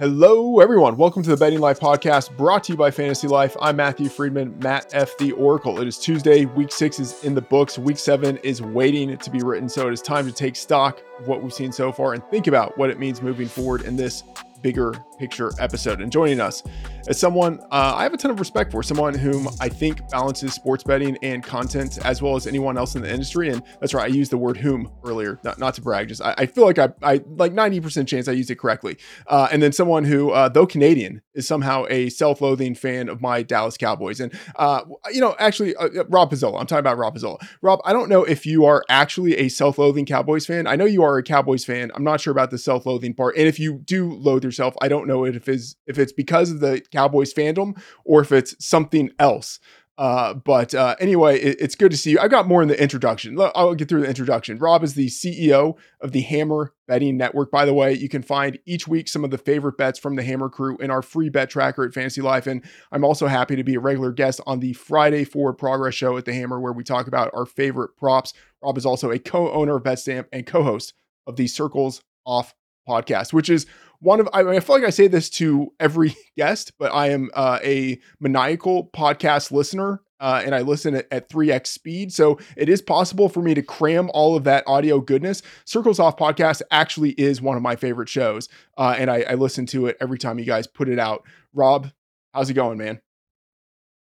Hello, everyone. Welcome to the Betting Life podcast brought to you by Fantasy Life. I'm Matthew Freedman, Matt F. The Oracle. It is Tuesday. Week six is in the books. Week seven is waiting to be written. So it is time to take stock of what we've seen so far and think about what it means moving forward in this bigger picture episode. And joining us as someone uh, I have a ton of respect for, someone whom I think balances sports betting and content as well as anyone else in the industry. And that's right, I used the word whom earlier, not, not to brag, just I, I, feel like I, I like 90% chance I used it correctly. Uh, and then someone who, uh, though Canadian, is somehow a self loathing fan of my Dallas Cowboys. And, uh, you know, actually, uh, uh, Rob Pizzola, I'm talking about Rob Pizzola. Rob, I don't know if you are actually a self loathing Cowboys fan. I know you are a Cowboys fan. I'm not sure about the self loathing part. And if you do loathe yourself, I don't know if it's, if it's because of the Cowboys fandom or if it's something else. Uh, but uh, anyway, it, it's good to see you. I've got more in the introduction. I'll get through the introduction. Rob is the CEO of the Hammer Betting Network. By the way, you can find each week some of the favorite bets from the Hammer crew in our free bet tracker at Fantasy Life. And I'm also happy to be a regular guest on the Friday Forward Progress show at the Hammer, where we talk about our favorite props. Rob is also a co owner of BetStamp and co host of the Circles Off podcast, which is one of I, I, feel like I say this to every guest, but I am uh, a maniacal podcast listener. Uh, and I listen at, at 3x speed. So it is possible for me to cram all of that audio goodness. Circles Off podcast actually is one of my favorite shows. Uh, and I, I listen to it every time you guys put it out. Rob, how's it going, man?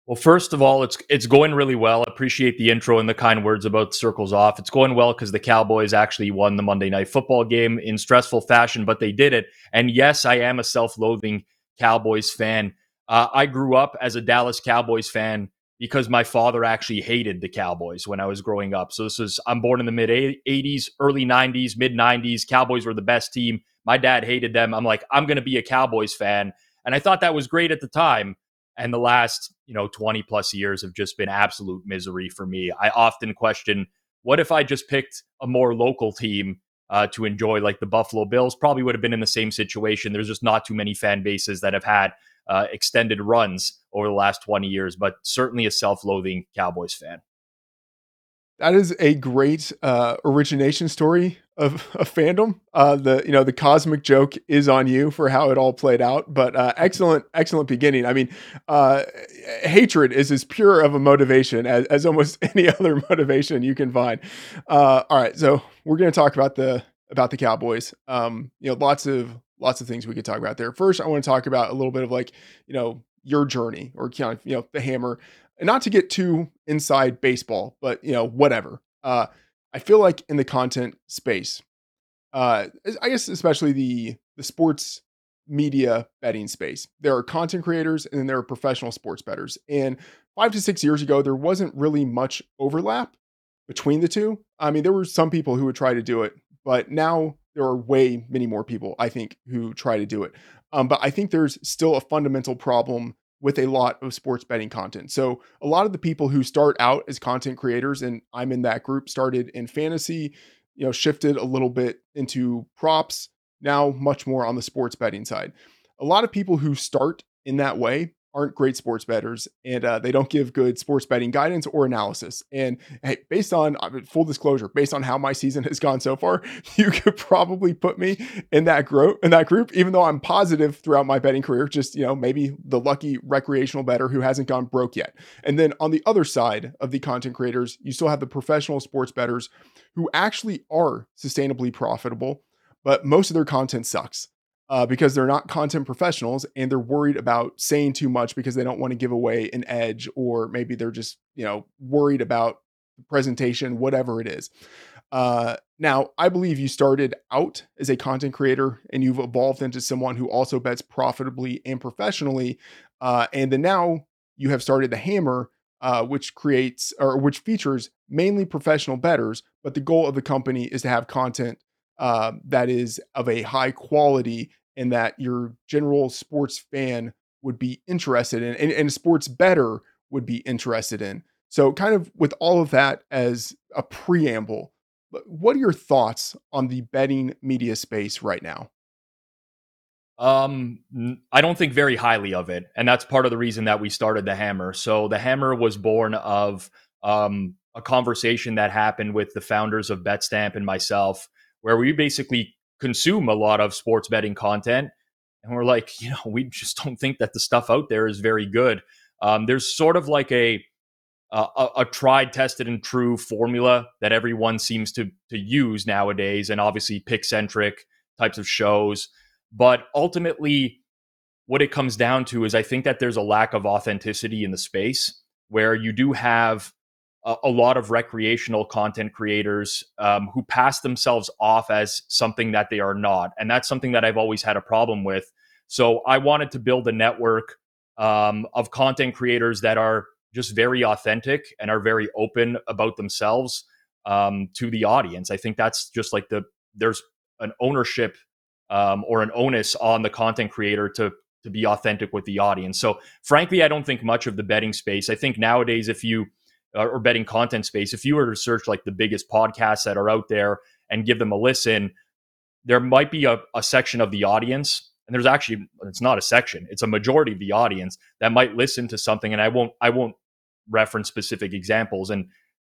Well, first of all, it's it's going really well. I appreciate the intro and the kind words about circles off. It's going well because the Cowboys actually won the Monday night football game in stressful fashion, but they did it. And yes, I am a self-loathing Cowboys fan. Uh, I grew up as a Dallas Cowboys fan because my father actually hated the Cowboys when I was growing up. So this is I'm born in the mid 80s, early 90s, mid 90s. Cowboys were the best team. My dad hated them. I'm like, I'm going to be a Cowboys fan, and I thought that was great at the time and the last you know 20 plus years have just been absolute misery for me. I often question what if i just picked a more local team uh, to enjoy like the buffalo bills probably would have been in the same situation. There's just not too many fan bases that have had uh, extended runs over the last 20 years but certainly a self-loathing cowboys fan that is a great uh, origination story of a fandom. Uh, the you know the cosmic joke is on you for how it all played out, but uh, excellent excellent beginning. I mean, uh, hatred is as pure of a motivation as, as almost any other motivation you can find. Uh, all right, so we're going to talk about the about the Cowboys. Um, you know, lots of lots of things we could talk about there. First, I want to talk about a little bit of like you know your journey or you know the hammer and not to get too inside baseball, but you know, whatever. Uh, I feel like in the content space, uh, I guess especially the the sports media betting space, there are content creators and then there are professional sports bettors. And five to six years ago, there wasn't really much overlap between the two. I mean, there were some people who would try to do it, but now there are way many more people, I think, who try to do it. Um, but I think there's still a fundamental problem with a lot of sports betting content. So a lot of the people who start out as content creators, and I'm in that group, started in fantasy, you know, shifted a little bit into props, now much more on the sports betting side. A lot of people who start in that way aren't great sports bettors and uh, they don't give good sports betting guidance or analysis. And hey, based on full disclosure, based on how my season has gone so far, you could probably put me in that group in that group, even though I'm positive throughout my betting career, just you know, maybe the lucky recreational bettor who hasn't gone broke yet. And then on the other side of the content creators, you still have the professional sports bettors who actually are sustainably profitable, but most of their content sucks uh, because they're not content professionals and they're worried about saying too much because they don't want to give away an edge or maybe they're just you know worried about the presentation whatever it is. Uh, now i believe you started out as a content creator and you've evolved into someone who also bets profitably and professionally uh, and then now you have started the hammer uh, which creates or which features mainly professional bettors but the goal of the company is to have content uh, that is of a high quality and that your general sports fan would be interested in and, and sports bettor would be interested in. So, kind of with all of that as a preamble, what are your thoughts on the betting media space right now? Um, I don't think very highly of it, and that's part of the reason that we started the Hammer. So the Hammer was born of um, a conversation that happened with the founders of BetStamp and myself, where we basically consume a lot of sports betting content and we're like, you know, we just don't think that the stuff out there is very good. Um, there's sort of like a, a a tried, tested, and true formula that everyone seems to to use nowadays, and obviously pick centric types of shows. But ultimately, what it comes down to is I think that there's a lack of authenticity in the space where you do have a, lot of recreational content creators um, who pass themselves off as something that they are not. And that's something that I've always had a problem with. So I wanted to build a network um, of content creators that are just very authentic and are very open about themselves um, to the audience. I think that's just like the there's an ownership um, or an onus on the content creator to to be authentic with the audience. So frankly, I don't think much of the betting space. I think nowadays, if you or betting content space, if you were to search like the biggest podcasts that are out there and give them a listen, there might be a, a section of the audience and there's actually it's not a section it's a majority of the audience that might listen to something and i won't i won't reference specific examples and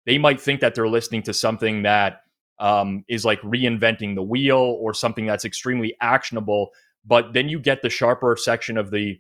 they might think that they're listening to something that um, is like reinventing the wheel or something that's extremely actionable but then you get the sharper section of the,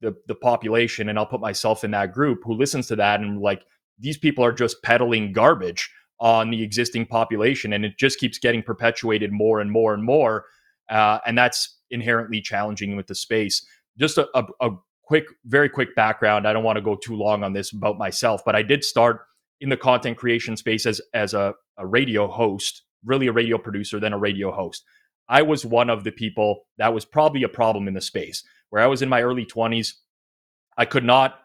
the the population, and I'll put myself in that group who listens to that and like these people are just peddling garbage on the existing population, and it just keeps getting perpetuated more and more and more, uh, and that's inherently challenging with the space. Just a, a, a quick, very quick background. I don't want to go too long on this about myself, but I did start in the content creation space as as a, a radio host, really a radio producer, then a radio host. I was one of the people that was probably a problem in the space where I was in my early 20s. I could not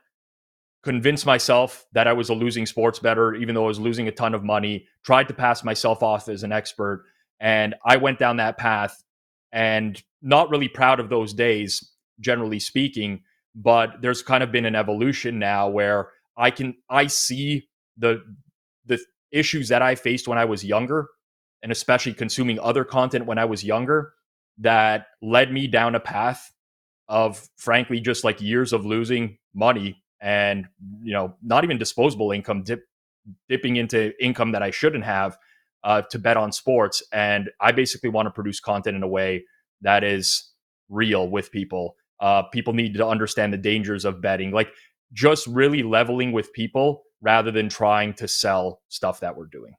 convince myself that I was a losing sports bettor, even though I was losing a ton of money, tried to pass myself off as an expert. And I went down that path and not really proud of those days, generally speaking. But there's kind of been an evolution now where I can, I see the, the issues that I faced when I was younger and especially consuming other content when I was younger that led me down a path of frankly just like years of losing money and you know not even disposable income dip, dipping into income that I shouldn't have uh, to bet on sports and I basically want to produce content in a way that is real with people uh, people need to understand the dangers of betting like just really leveling with people rather than trying to sell stuff that we're doing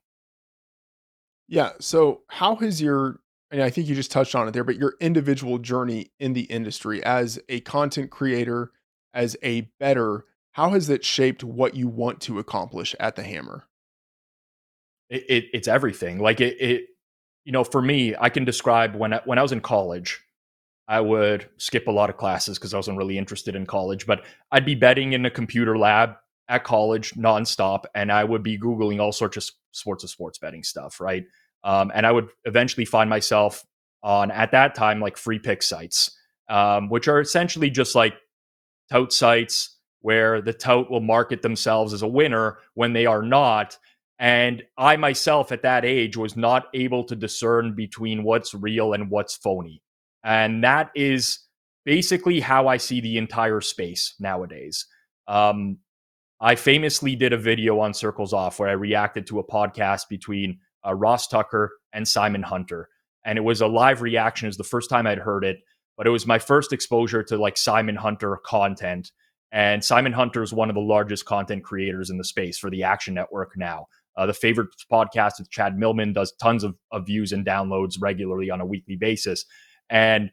Yeah. So, how has your, and I think you just touched on it there, but your individual journey in the industry as a content creator, as a bettor, how has that shaped what you want to accomplish at the Hammer? It, it it's everything. Like it, it, you know, for me, I can describe when I, when I was in college, I would skip a lot of classes because I wasn't really interested in college. But I'd be betting in a computer lab at college nonstop, and I would be googling all sorts of sports of sports betting stuff, right? Um, and I would eventually find myself on at that time like free pick sites, um, which are essentially just like tout sites where the tout will market themselves as a winner when they are not. And I myself at that age was not able to discern between what's real and what's phony. And that is basically how I see the entire space nowadays. Um, I famously did a video on Circles Off where I reacted to a podcast between uh, Ross Tucker and Simon Hunter. And it was a live reaction. It was the first time I'd heard it, but it was my first exposure to like Simon Hunter content. And Simon Hunter is one of the largest content creators in the space for the Action Network now. Uh, the favorite podcast with Chad Millman does tons of, of views and downloads regularly on a weekly basis. And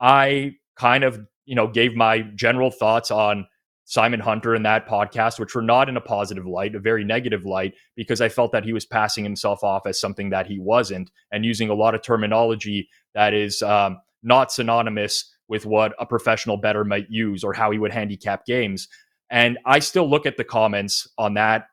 I kind of, you know, gave my general thoughts on Simon Hunter in that podcast, which were not in a positive light, a very negative light, because I felt that he was passing himself off as something that he wasn't and using a lot of terminology that is um, not synonymous with what a professional bettor might use or how he would handicap games. And I still look at the comments on that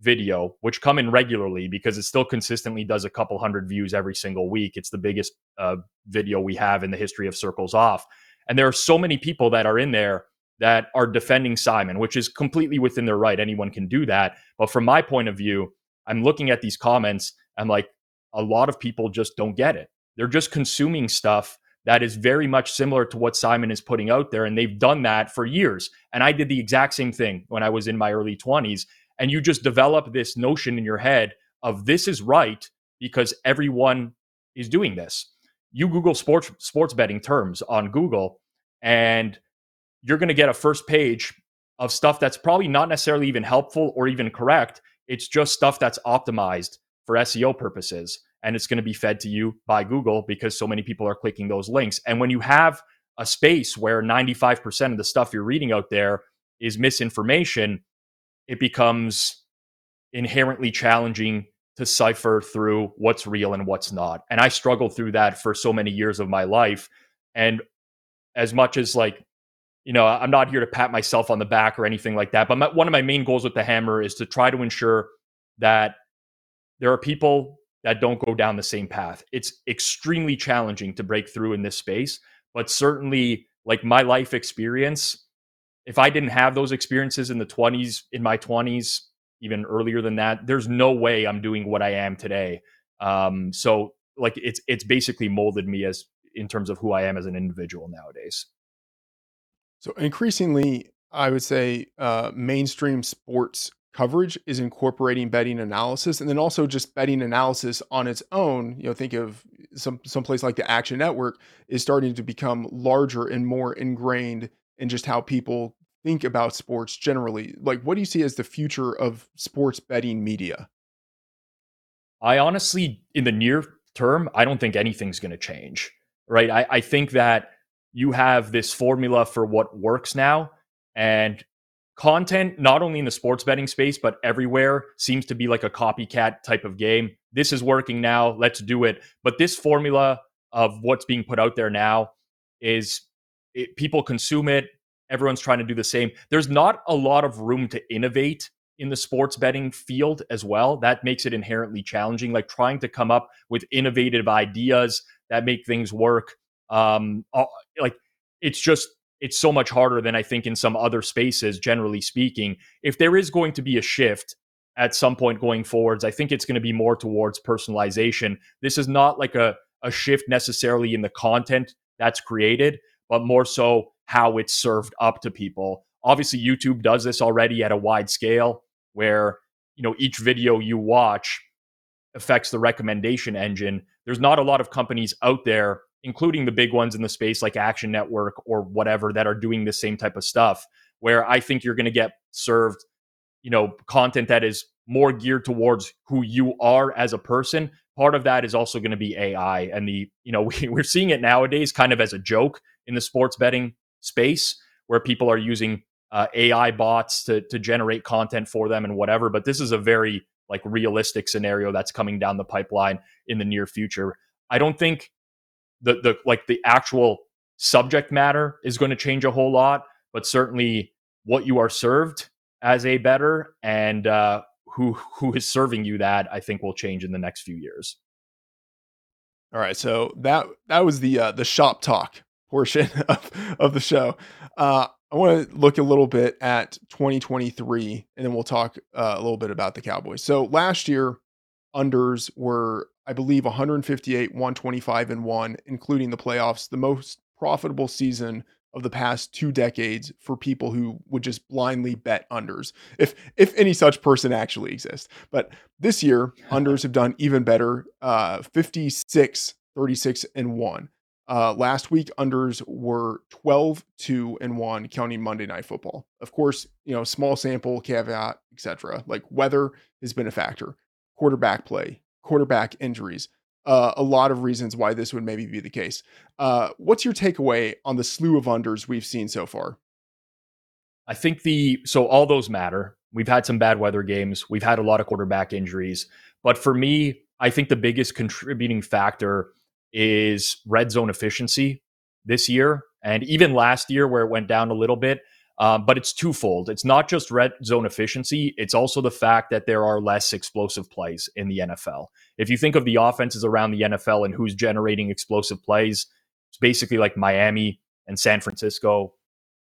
video, which come in regularly because it still consistently does a couple hundred views every single week. It's the biggest uh, video we have in the history of Circles Off. And there are so many people that are in there that are defending Simon, which is completely within their right. Anyone can do that. But from my point of view, I'm looking at these comments. I'm like, a lot of people just don't get it. They're just consuming stuff that is very much similar to what Simon is putting out there. And they've done that for years. And I did the exact same thing when I was in my early 20s. And you just develop this notion in your head of this is right because everyone is doing this. You Google sports sports betting terms on Google, and you're going to get a first page of stuff that's probably not necessarily even helpful or even correct. It's just stuff that's optimized for SEO purposes. And it's going to be fed to you by Google because so many people are clicking those links. And when you have a space where 95% of the stuff you're reading out there is misinformation, it becomes inherently challenging to cipher through what's real and what's not. And I struggled through that for so many years of my life. And as much as like, you know, I'm not here to pat myself on the back or anything like that, but my, one of my main goals with the hammer is to try to ensure that there are people that don't go down the same path. It's extremely challenging to break through in this space, but certainly like my life experience, if I didn't have those experiences in the 20s, in my 20s, even earlier than that, there's no way I'm doing what I am today. Um, so like it's it's basically molded me as in terms of who I am as an individual nowadays. So increasingly, I would say uh, mainstream sports coverage is incorporating betting analysis and then also just betting analysis on its own you know think of some some place like the action network is starting to become larger and more ingrained in just how people think about sports generally. Like what do you see as the future of sports betting media? I honestly in the near term i don't think anything's going to change right? I, I think that you have this formula for what works now and content, not only in the sports betting space, but everywhere, seems to be like a copycat type of game. This is working now. Let's do it. But this formula of what's being put out there now is it, people consume it. Everyone's trying to do the same. There's not a lot of room to innovate in the sports betting field as well. That makes it inherently challenging, like trying to come up with innovative ideas that make things work. Um, like it's just it's so much harder than I think in some other spaces, generally speaking. If there is going to be a shift at some point going forwards, I think it's going to be more towards personalization. This is not like a, a shift necessarily in the content that's created, but more so how it's served up to people. Obviously, YouTube does this already at a wide scale where, you know, each video you watch affects the recommendation engine. There's not a lot of companies out there including the big ones in the space like Action Network or whatever that are doing the same type of stuff, where I think you're going to get served, you know, content that is more geared towards who you are as a person. Part of that is also going to be AI. And the, you know, we, we're seeing it nowadays kind of as a joke in the sports betting space where people are using uh, AI bots to, to generate content for them and whatever. But this is a very like realistic scenario that's coming down the pipeline in the near future. I don't think the the like the actual subject matter is going to change a whole lot, but certainly what you are served as a bettor and uh, who who is serving you that I think will change in the next few years. All right, so that that was the uh, the shop talk portion of of the show. Uh, I want to look a little bit at 2023, and then we'll talk uh, a little bit about the Cowboys. So last year, unders were I believe 158, 125, and 1, including the playoffs, the most profitable season of the past two decades for people who would just blindly bet unders, if if any such person actually exists. But this year, unders have done even better, uh, 56, 36, and 1. Uh, last week, unders were 12, 2, and 1, counting Monday Night Football. Of course, you know, small sample, caveat, etc. Like weather has been a factor, quarterback play, quarterback injuries. Uh, a lot of reasons why this would maybe be the case. Uh, what's your takeaway on the slew of unders we've seen so far? I think the so all those matter. We've had some bad weather games. We've had a lot of quarterback injuries, but for me, I think the biggest contributing factor is red zone efficiency this year and even last year where it went down a little bit. Um, but it's twofold. It's not just red zone efficiency, it's also the fact that there are less explosive plays in the NFL. If you think of the offenses around the NFL and who's generating explosive plays, it's basically like Miami and San Francisco.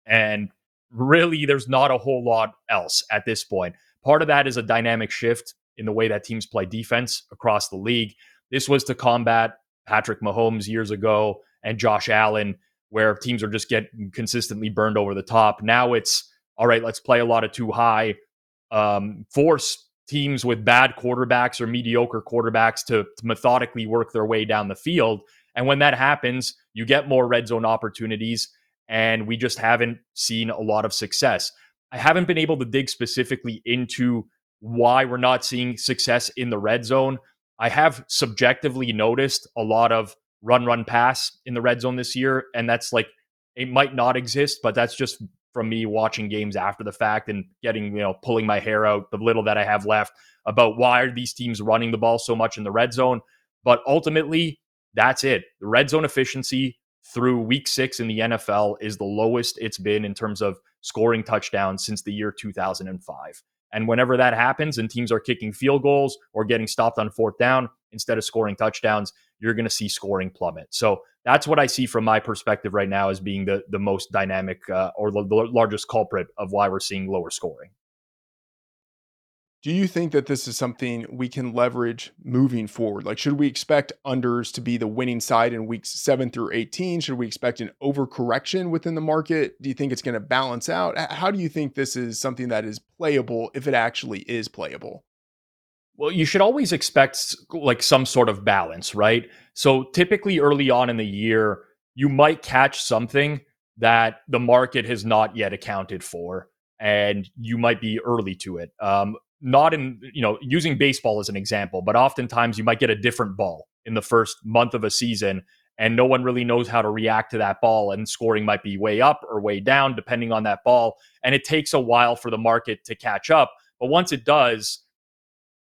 And really, there's not a whole lot else at this point. Part of that is a dynamic shift in the way that teams play defense across the league. This was to combat Patrick Mahomes years ago and Josh Allen where teams are just getting consistently burned over the top. Now it's all right, let's play a lot of two high, um, force teams with bad quarterbacks or mediocre quarterbacks to, to methodically work their way down the field. And when that happens, you get more red zone opportunities. and we just haven't seen a lot of success. I haven't been able to dig specifically into why we're not seeing success in the red zone. I have subjectively noticed a lot of run, run, pass in the red zone this year. And that's like, it might not exist, but that's just from me watching games after the fact and getting, you know, pulling my hair out, the little that I have left about why are these teams running the ball so much in the red zone. But ultimately, that's it. The red zone efficiency through week six in the NFL is the lowest it's been in terms of scoring touchdowns since the year 2005. And whenever that happens and teams are kicking field goals or getting stopped on fourth down instead of scoring touchdowns, you're going to see scoring plummet. So that's what I see from my perspective right now as being the, the most dynamic uh, or the, the largest culprit of why we're seeing lower scoring. Do you think that this is something we can leverage moving forward? Like, should we expect unders to be the winning side in weeks seven through 18? Should we expect an overcorrection within the market? Do you think it's going to balance out? How do you think this is something that is playable if it actually is playable? Well, you should always expect like some sort of balance, right? So typically early on in the year, you might catch something that the market has not yet accounted for and you might be early to it. Um, not in you know using baseball as an example but oftentimes you might get a different ball in the first month of a season and no one really knows how to react to that ball and scoring might be way up or way down depending on that ball. And it takes a while for the market to catch up but once it does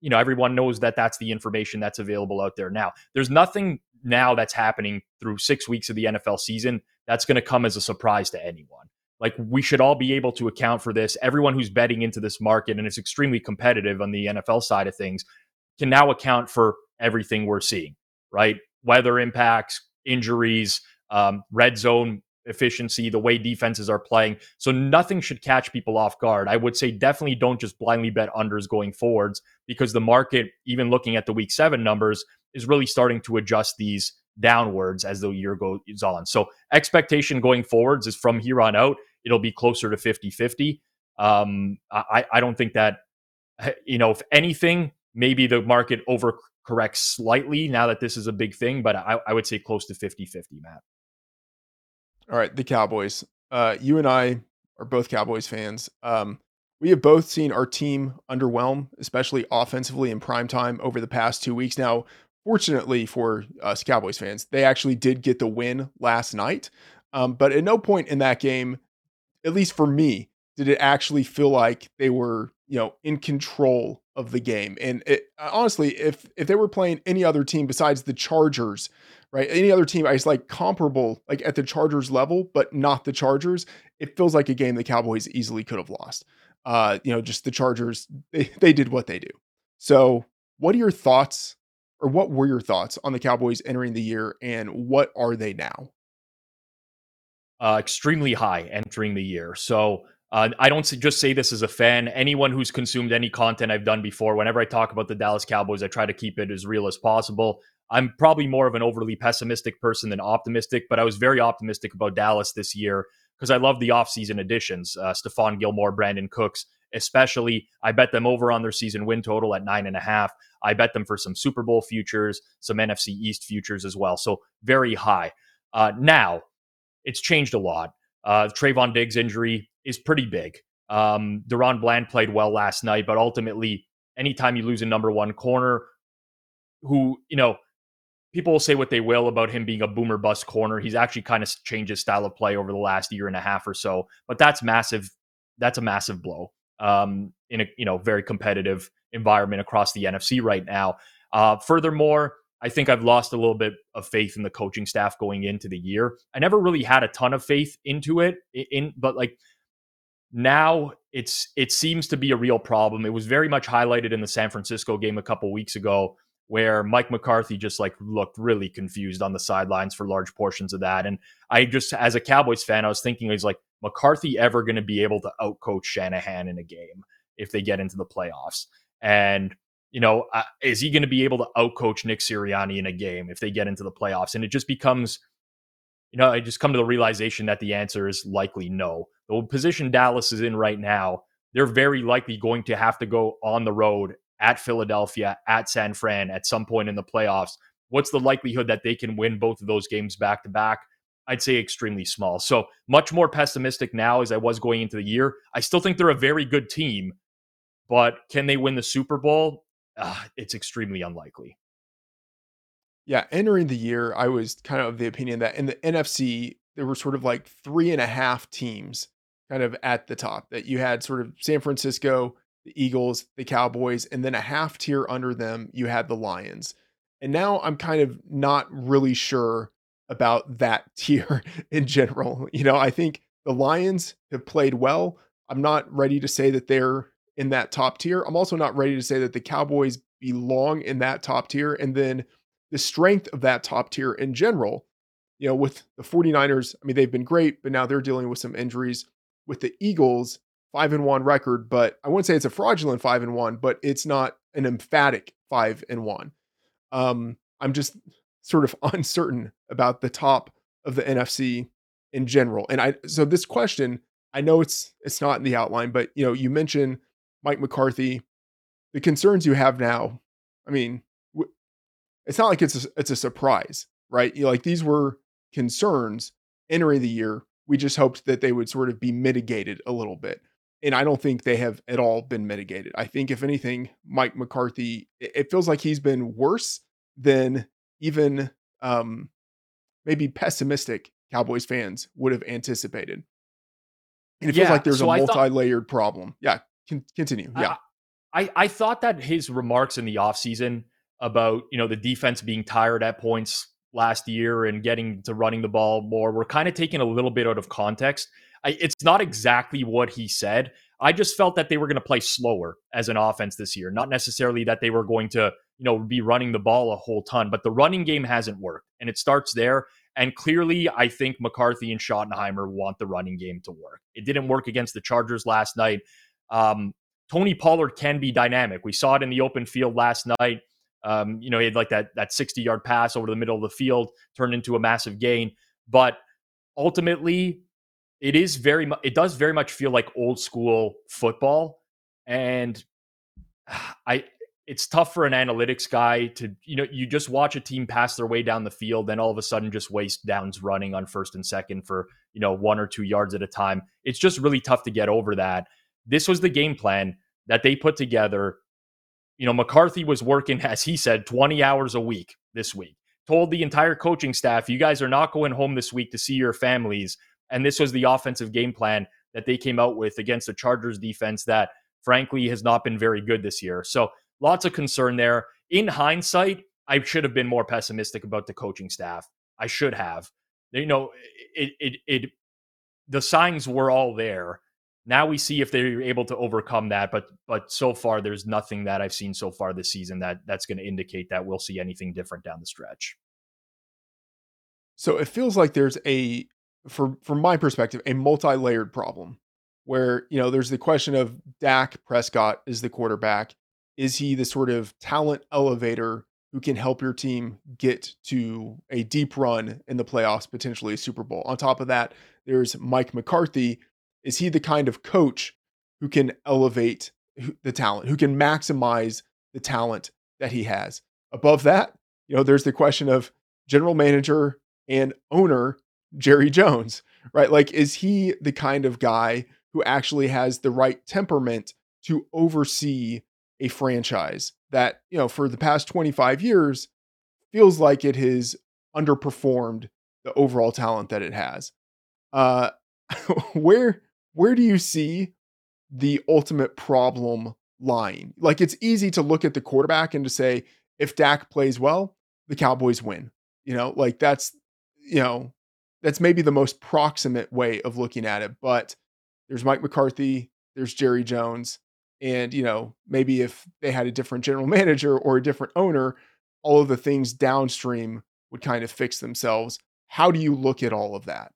you know everyone knows that that's the information that's available out there now. There's nothing now that's happening through 6 weeks of the NFL season that's going to come as a surprise to anyone like we should all be able to account for this. Everyone who's betting into this market and it's extremely competitive on the NFL side of things can now account for everything we're seeing, right? Weather impacts, injuries, um, red zone efficiency, the way defenses are playing. So nothing should catch people off guard. I would say definitely don't just blindly bet unders going forwards because the market, even looking at the week seven numbers, is really starting to adjust these downwards as the year goes on. So expectation going forwards is from here on out, it'll be closer to 50 50. Um, I, I don't think that, you know, if anything, maybe the market overcorrects slightly now that this is a big thing, but I, I would say close to 50 50, Matt. All right. The Cowboys. Uh, you and I are both Cowboys fans. Um, we have both seen our team underwhelm, especially offensively in prime time over the past two weeks. Now, fortunately for us Cowboys fans, they actually did get the win last night. Um, but at no point in that game, at least for me, did it actually feel like they were, you know, in control of the game. And it, honestly, if if they were playing any other team besides the Chargers, right? Any other team I was like comparable, like at the Chargers level, but not the Chargers, it feels like a game the Cowboys easily could have lost. Uh, you know, just the Chargers, they, they did what they do. So, what are your thoughts or what were your thoughts on the Cowboys entering the year and what are they now? Uh, extremely high entering the year. So uh, I don't just say this as a fan. Anyone who's consumed any content I've done before, whenever I talk about the Dallas Cowboys, I try to keep it as real as possible. I'm probably more of an overly pessimistic person than optimistic, but I was very optimistic about Dallas this year because I love the offseason additions. Uh, Stephon Gilmore, Brandin Cooks, especially. I bet them over on their season win total at nine and a half. I bet them for some Super Bowl futures, some NFC East futures as well. So very high. Uh, now, it's changed a lot. Uh, Trevon Diggs injury is pretty big. Um, DaRon Bland played well last night, but ultimately, anytime you lose a number one corner who, you know, people will say what they will about him being a boomer bust corner. He's actually kind of changed his style of play over the last year and a half or so, but that's massive. That's a massive blow um, in a you know very competitive environment across the NFC right now. Uh, furthermore, I think I've lost a little bit of faith in the coaching staff going into the year. I never really had a ton of faith into it, in but like now it's it seems to be a real problem. It was very much highlighted in the San Francisco game a couple weeks ago where Mike McCarthy just like looked really confused on the sidelines for large portions of that. And I just as a Cowboys fan, I was thinking he's like McCarthy ever going to be able to outcoach Shanahan in a game if they get into the playoffs? And you know, uh, is he going to be able to outcoach Nick Sirianni in a game if they get into the playoffs? And it just becomes, you know, I just come to the realization that the answer is likely no. The position Dallas is in right now, they're very likely going to have to go on the road at Philadelphia, at San Fran at some point in the playoffs. What's the likelihood that they can win both of those games back to back? I'd say extremely small. So much more pessimistic now as I was going into the year. I still think they're a very good team, but can they win the Super Bowl? Uh, it's extremely unlikely. Yeah, entering the year, I was kind of of the opinion that in the NFC, there were sort of like three and a half teams kind of at the top. That you had sort of San Francisco, the Eagles, the Cowboys, and then a half tier under them, you had the Lions. And now I'm kind of not really sure about that tier in general. You know, I think the Lions have played well. I'm not ready to say that they're in that top tier. I'm also not ready to say that the Cowboys belong in that top tier. And then the strength of that top tier in general, you know, with the 49ers, I mean, they've been great, but now they're dealing with some injuries. With the Eagles, five and one record, but I wouldn't say it's a fraudulent five and one, but it's not an emphatic five and one. Um, I'm just sort of uncertain about the top of the NFC in general. And I so this question, I know it's it's not in the outline, but you know, you mentioned Mike McCarthy, the concerns you have now. I mean, it's not like it's a, it's a surprise, right? You know, like these were concerns entering the year. We just hoped that they would sort of be mitigated a little bit. And I don't think they have at all been mitigated. I think, if anything, Mike McCarthy, it feels like he's been worse than even um, maybe pessimistic Cowboys fans would have anticipated. And it yeah, feels like there's so a multi-layered problem. Yeah, continue. Yeah. I, I thought that his remarks in the offseason about, you know, the defense being tired at points last year and getting to running the ball more were kind of taken a little bit out of context. I, it's not exactly what he said. I just felt that they were going to play slower as an offense this year, not necessarily that they were going to, you know, be running the ball a whole ton, but the running game hasn't worked and it starts there. And clearly, I think McCarthy and Schottenheimer want the running game to work. It didn't work against the Chargers last night. Um, Tony Pollard can be dynamic. We saw it in the open field last night. Um, you know, he had like that that 60 yard pass over the middle of the field turned into a massive gain. But ultimately, it is very much it does very much feel like old school football and i it's tough for an analytics guy to you know you just watch a team pass their way down the field then all of a sudden just waste downs running on first and second for you know one or two yards at a time it's just really tough to get over that this was the game plan that they put together you know mccarthy was working as he said 20 hours a week this week told the entire coaching staff you guys are not going home this week to see your families and this was the offensive game plan that they came out with against the Chargers defense that, frankly, has not been very good this year. So lots of concern there. In hindsight, I should have been more pessimistic about the coaching staff. I should have. You know, it it it the signs were all there. Now we see if they're able to overcome that, but but so far there's nothing that I've seen so far this season that that's going to indicate that we'll see anything different down the stretch. So it feels like there's a for from my perspective, a multi-layered problem where, you know, there's the question of Dak Prescott is the quarterback. Is he the sort of talent elevator who can help your team get to a deep run in the playoffs, potentially a Super Bowl? On top of that, there's Mike McCarthy. Is he the kind of coach who can elevate the talent, who can maximize the talent that he has? Above that, you know, there's the question of general manager and owner Jerry Jones, right? Like, is he the kind of guy who actually has the right temperament to oversee a franchise that, you know, for the past 25 years feels like it has underperformed the overall talent that it has? Uh, where where do you see the ultimate problem lying? Like it's easy to look at the quarterback and to say if Dak plays well, the Cowboys win. You know, like that's you know, that's maybe the most proximate way of looking at it. But there's Mike McCarthy, there's Jerry Jones, and you know maybe if they had a different general manager or a different owner, all of the things downstream would kind of fix themselves. How do you look at all of that?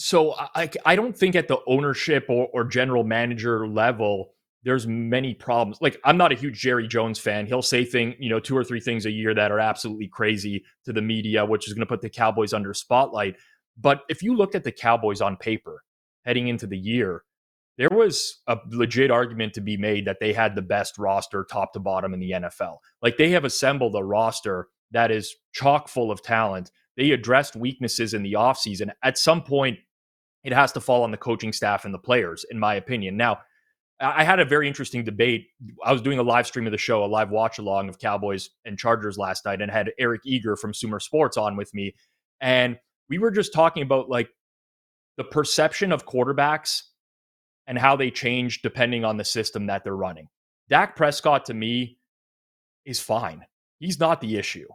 So I, I don't think at the ownership or, or general manager level there's many problems. Like I'm not a huge Jerry Jones fan. He'll say thing, you know, two or three things a year that are absolutely crazy to the media, which is going to put the Cowboys under spotlight. But if you looked at the Cowboys on paper heading into the year, there was a legit argument to be made that they had the best roster top to bottom in the NFL. Like they have assembled a roster that is chock full of talent they addressed weaknesses in the offseason. At some point, it has to fall on the coaching staff and the players, in my opinion. Now, I had a very interesting debate. I was doing a live stream of the show, a live watch along of Cowboys and Chargers last night, and had Eric Eager from Sumer Sports on with me. And we were just talking about like the perception of quarterbacks and how they change depending on the system that they're running. Dak Prescott to me is fine. He's not the issue.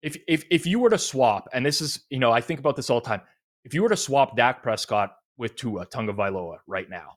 If if if you were to swap, and this is, you know, I think about this all the time. If you were to swap Dak Prescott with Tua Tagovailoa right now,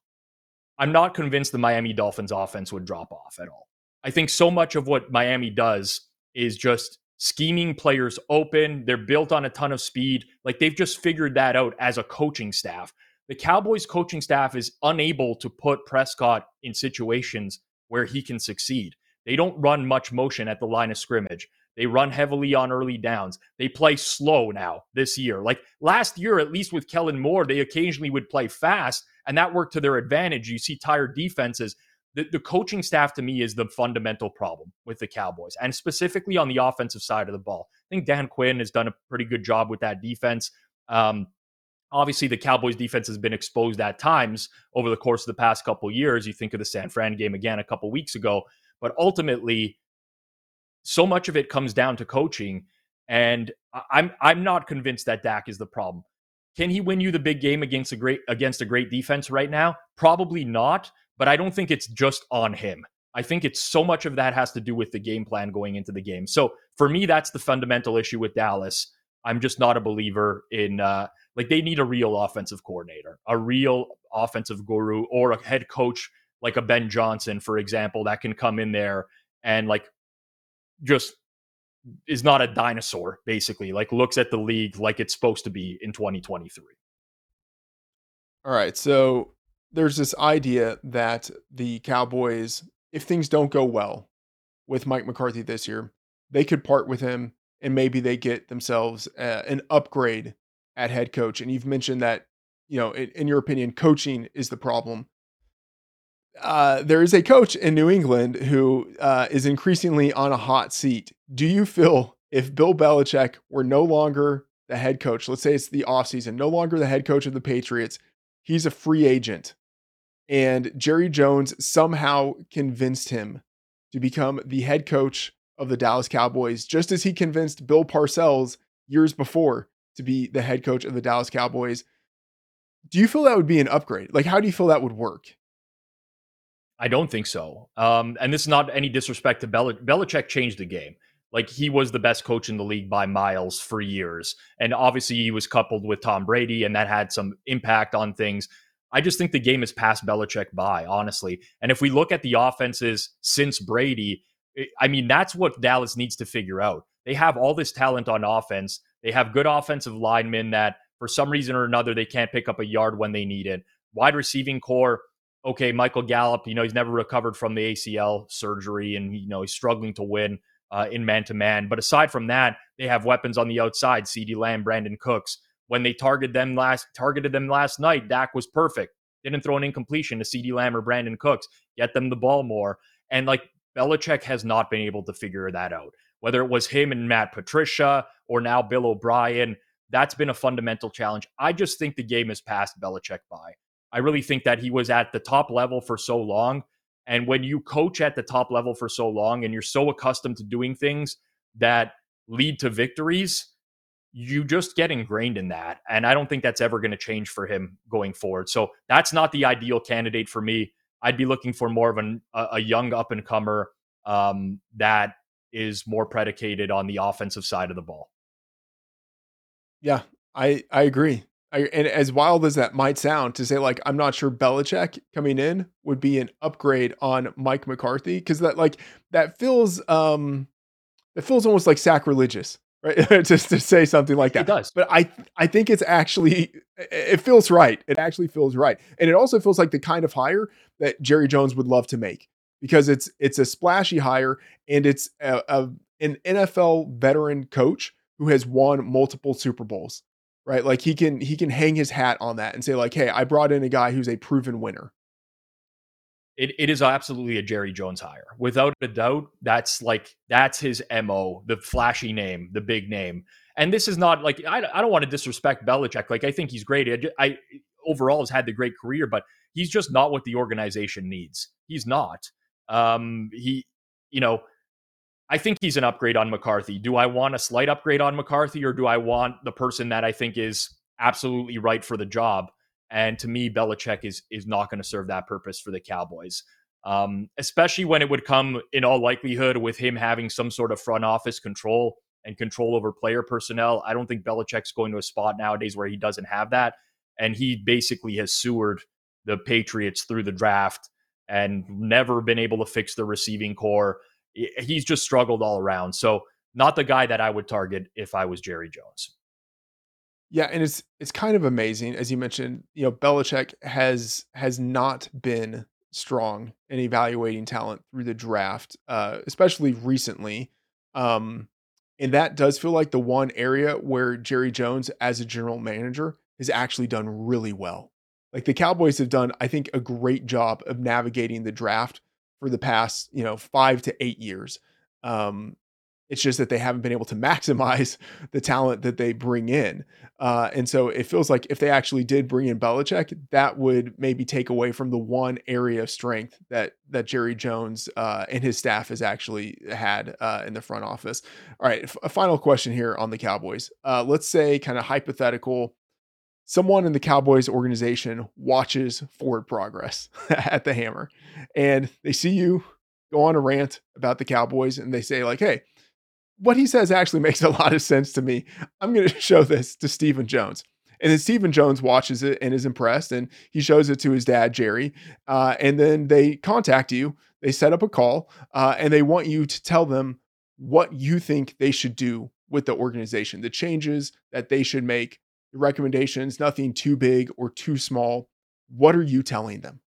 I'm not convinced the Miami Dolphins offense would drop off at all. I think so much of what Miami does is just scheming players open. They're built on a ton of speed. Like they've just figured that out as a coaching staff. The Cowboys coaching staff is unable to put Prescott in situations where he can succeed. They don't run much motion at the line of scrimmage. They run heavily on early downs. They play slow now this year. Like last year, at least with Kellen Moore, they occasionally would play fast, and that worked to their advantage. You see tired defenses. The, the coaching staff to me is the fundamental problem with the Cowboys, and specifically on the offensive side of the ball. I think Dan Quinn has done a pretty good job with that defense. Um, obviously, the Cowboys defense has been exposed at times over the course of the past couple years. You think of the San Fran game again a couple weeks ago, but ultimately, so much of it comes down to coaching. And I'm I'm not convinced that Dak is the problem. Can he win you the big game against a great against a great defense right now? Probably not, but I don't think it's just on him. I think it's so much of that has to do with the game plan going into the game. So for me, that's the fundamental issue with Dallas. I'm just not a believer in uh, like they need a real offensive coordinator, a real offensive guru, or a head coach like a Ben Johnson, for example, that can come in there and like just is not a dinosaur, basically, like looks at the league like it's supposed to be in 2023. All right. So there's this idea that the Cowboys, if things don't go well with Mike McCarthy this year, they could part with him and maybe they get themselves uh, an upgrade at head coach. And you've mentioned that, you know, in, in your opinion, coaching is the problem uh, there is a coach in New England who uh, is increasingly on a hot seat. Do you feel if Bill Belichick were no longer the head coach, let's say it's the offseason, no longer the head coach of the Patriots, he's a free agent, and Jerry Jones somehow convinced him to become the head coach of the Dallas Cowboys, just as he convinced Bill Parcells years before to be the head coach of the Dallas Cowboys. Do you feel that would be an upgrade? Like, how do you feel that would work? I don't think so. Um, and this is not any disrespect to Bel- Belichick. Changed the game. Like he was the best coach in the league by miles for years, and obviously he was coupled with Tom Brady, and that had some impact on things. I just think the game has passed Belichick by, honestly. And if we look at the offenses since Brady, I mean, that's what Dallas needs to figure out. They have all this talent on offense. They have good offensive linemen that, for some reason or another, they can't pick up a yard when they need it. Wide receiving corps, okay, Michael Gallup, you know, he's never recovered from the ACL surgery and, you know, he's struggling to win uh, in man to man. But aside from that, they have weapons on the outside, CeeDee Lamb, Brandin Cooks. When they targeted them last targeted them last night, Dak was perfect. Didn't throw an incompletion to CeeDee Lamb or Brandin Cooks. Get them the ball more. And like Belichick has not been able to figure that out. Whether it was him and Matt Patricia or now Bill O'Brien, that's been a fundamental challenge. I just think the game has passed Belichick by. I really think that he was at the top level for so long. And when you coach at the top level for so long and you're so accustomed to doing things that lead to victories, you just get ingrained in that. And I don't think that's ever going to change for him going forward. So that's not the ideal candidate for me. I'd be looking for more of an, a, young up and comer um, that is more predicated on the offensive side of the ball. Yeah, I I agree. I, and as wild as that might sound to say, like, I'm not sure Belichick coming in would be an upgrade on Mike McCarthy because that, like, that feels, um, it feels almost like sacrilegious, right? Just to say something like that. It does. But I, I think it's actually, it feels right. It actually feels right, and it also feels like the kind of hire that Jerry Jones would love to make because it's it's a splashy hire and it's a, a an NFL veteran coach who has won multiple Super Bowls right? Like he can he can hang his hat on that and say like, "Hey, I brought in a guy who's a proven winner." It, it is absolutely a Jerry Jones hire. Without a doubt, that's like that's his MO, the flashy name, the big name. And this is not like I, I don't want to disrespect Belichick. Like I think he's great. I, I overall has had the great career, but he's just not what the organization needs. He's not. Um, he, you know, I think he's an upgrade on McCarthy. Do I want a slight upgrade on McCarthy, or do I want the person that I think is absolutely right for the job? And to me, Belichick is is not going to serve that purpose for the Cowboys. Um, especially when it would come in all likelihood with him having some sort of front office control and control over player personnel. I don't think Belichick's going to a spot nowadays where he doesn't have that. And he basically has sewered the Patriots through the draft and never been able to fix the receiving corps. He's just struggled all around. So, not the guy that I would target if I was Jerry Jones. Yeah, and it's it's kind of amazing as you mentioned. You know, Belichick has has not been strong in evaluating talent through the draft, uh, especially recently. Um, and that does feel like the one area where Jerry Jones, as a general manager, has actually done really well. Like the Cowboys have done, I think, a great job of navigating the draft for the past, you know, five to eight years. Um, it's just that they haven't been able to maximize the talent that they bring in. Uh, and so it feels like if they actually did bring in Belichick, that would maybe take away from the one area of strength that that Jerry Jones uh, and his staff has actually had uh, in the front office. All right, a final question here on the Cowboys. Uh, let's say, kind of hypothetical, someone in the Cowboys organization watches forward progress at the Hammer, and they see you go on a rant about the Cowboys, and they say like, "Hey." what he says actually makes a lot of sense to me. I'm going to show this to Stephen Jones. And then Stephen Jones watches it and is impressed, and he shows it to his dad, Jerry. Uh, and then they contact you, they set up a call, uh, and they want you to tell them what you think they should do with the organization, the changes that they should make, recommendations, nothing too big or too small. What are you telling them?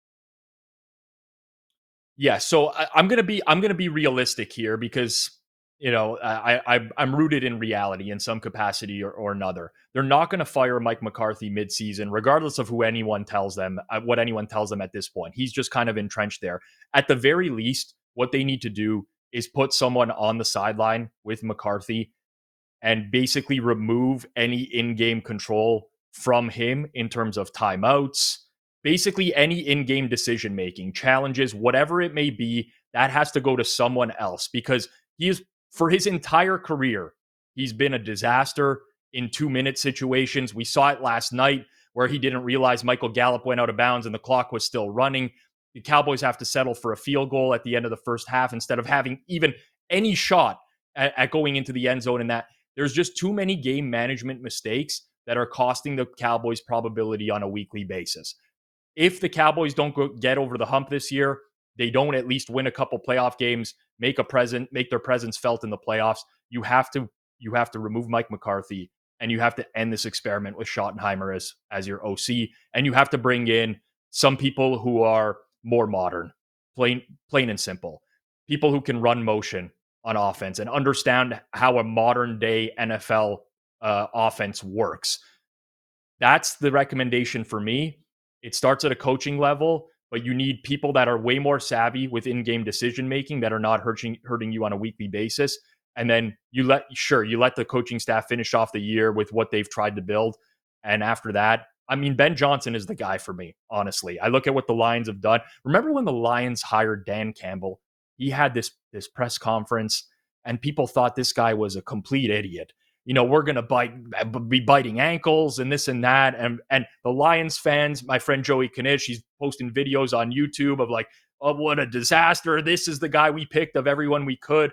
Yeah, so I, I'm gonna be I'm gonna be realistic here because you know, I, I I'm rooted in reality in some capacity or, or another. They're not to fire Mike McCarthy midseason, regardless of who anyone tells them, uh, what anyone tells them at this point. He's just kind of entrenched there. At the very least, what they need to do is put someone on the sideline with McCarthy and basically remove any in-game control from him in terms of timeouts, basically any in-game decision making, challenges, whatever it may be. That has to go to someone else because he is for his entire career, he's been a disaster in two minute situations. We saw it last night where he didn't realize Michael Gallup went out of bounds and the clock was still running. The Cowboys have to settle for a field goal at the end of the first half instead of having even any shot at, at going into the end zone. in that there's just too many game management mistakes that are costing the Cowboys probability on a weekly basis. If the Cowboys don't go, get over the hump this year, they don't at least win a couple playoff games, make a present, make their presence felt in the playoffs, you have to you have to remove Mike McCarthy and you have to end this experiment with Schottenheimer as as your OC, and you have to bring in some people who are more modern, plain plain and simple, people who can run motion on offense and understand how a modern day NFL uh, offense works. That's the recommendation for me. It starts at a coaching level but you need people that are way more savvy with in-game decision making that are not hurting hurting you on a weekly basis. And then you let sure you let the coaching staff finish off the year with what they've tried to build. And after that, I mean, Ben Johnson is the guy for me, honestly. I look at what the Lions have done. Remember when the Lions hired Dan Campbell? He had this this press conference, and people thought this guy was a complete idiot you know, we're to bite, uh, be biting ankles and this and that. And and the Lions fans, my friend Joey Knish, he's posting videos on YouTube of like, oh, what a disaster. This is the guy we picked of everyone we could.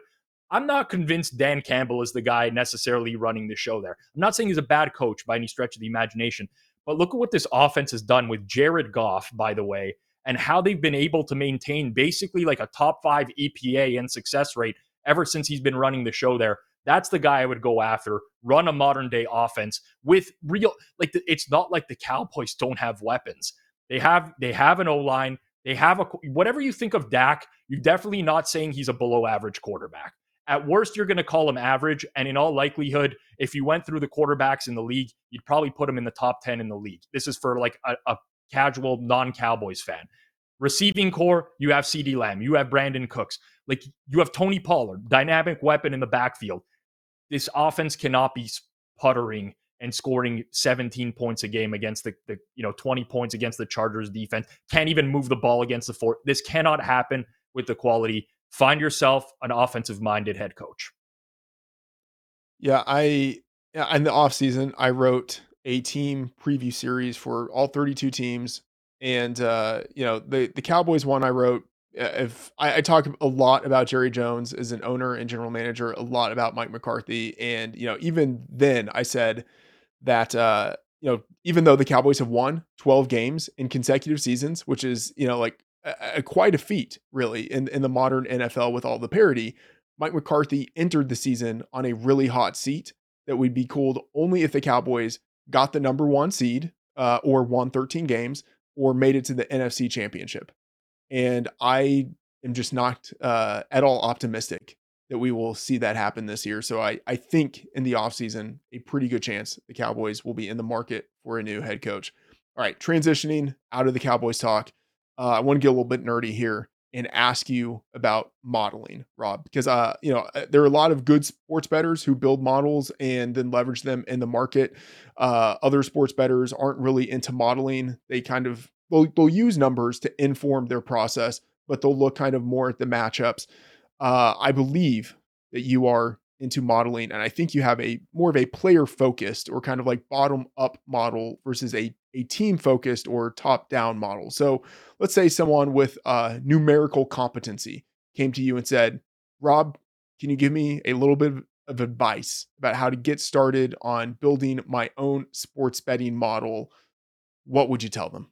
I'm not convinced Dan Campbell is the guy necessarily running the show there. I'm not saying he's a bad coach by any stretch of the imagination, but look at what this offense has done with Jared Goff, by the way, and how they've been able to maintain basically like a top five EPA and success rate ever since he's been running the show there. That's the guy I would go after. Run a modern day offense with real like the, it's not like the Cowboys don't have weapons. They have they have an O line. They have a whatever you think of Dak. You're definitely not saying he's a below average quarterback. At worst, you're going to call him average, and in all likelihood, if you went through the quarterbacks in the league, you'd probably put him in the top ten in the league. This is for like a, a casual non-Cowboys fan. Receiving corps, you have CeeDee Lamb, you have Brandin Cooks, like you have Tony Pollard, dynamic weapon in the backfield this offense cannot be puttering and scoring 17 points a game against the, the you know 20 points against the Chargers defense. Can't even move the ball against the fort. This cannot happen with the quality. Find yourself an offensive minded head coach. Yeah, I in the off season I wrote a team preview series for all 32 teams, and uh, you know the the Cowboys one I wrote. Uh, if I, I talk a lot about Jerry Jones as an owner and general manager, a lot about Mike McCarthy, and you know even then I said that uh, you know even though the Cowboys have won 12 games in consecutive seasons, which is you know like a, a, quite a feat really in in the modern NFL with all the parity. Mike McCarthy entered the season on a really hot seat that would be cooled only if the Cowboys got the number one seed uh, or won 13 games or made it to the NFC championship. And I am just not uh, at all optimistic that we will see that happen this year. So I, I think in the offseason, a pretty good chance the Cowboys will be in the market for a new head coach. All right, transitioning out of the Cowboys talk, uh, I want to get a little bit nerdy here and ask you about modeling, Rob, because uh, you know uh, there are a lot of good sports bettors who build models and then leverage them in the market. Uh, other sports bettors aren't really into modeling; they kind of they'll, they'll use numbers to inform their process, but they'll look kind of more at the matchups. Uh, I believe that you are into modeling, and I think you have a more of a player focused or kind of like bottom up model versus a a team focused or top down model. So let's say someone with uh, numerical competency came to you and said, Rob, can you give me a little bit of advice about how to get started on building my own sports betting model? What would you tell them?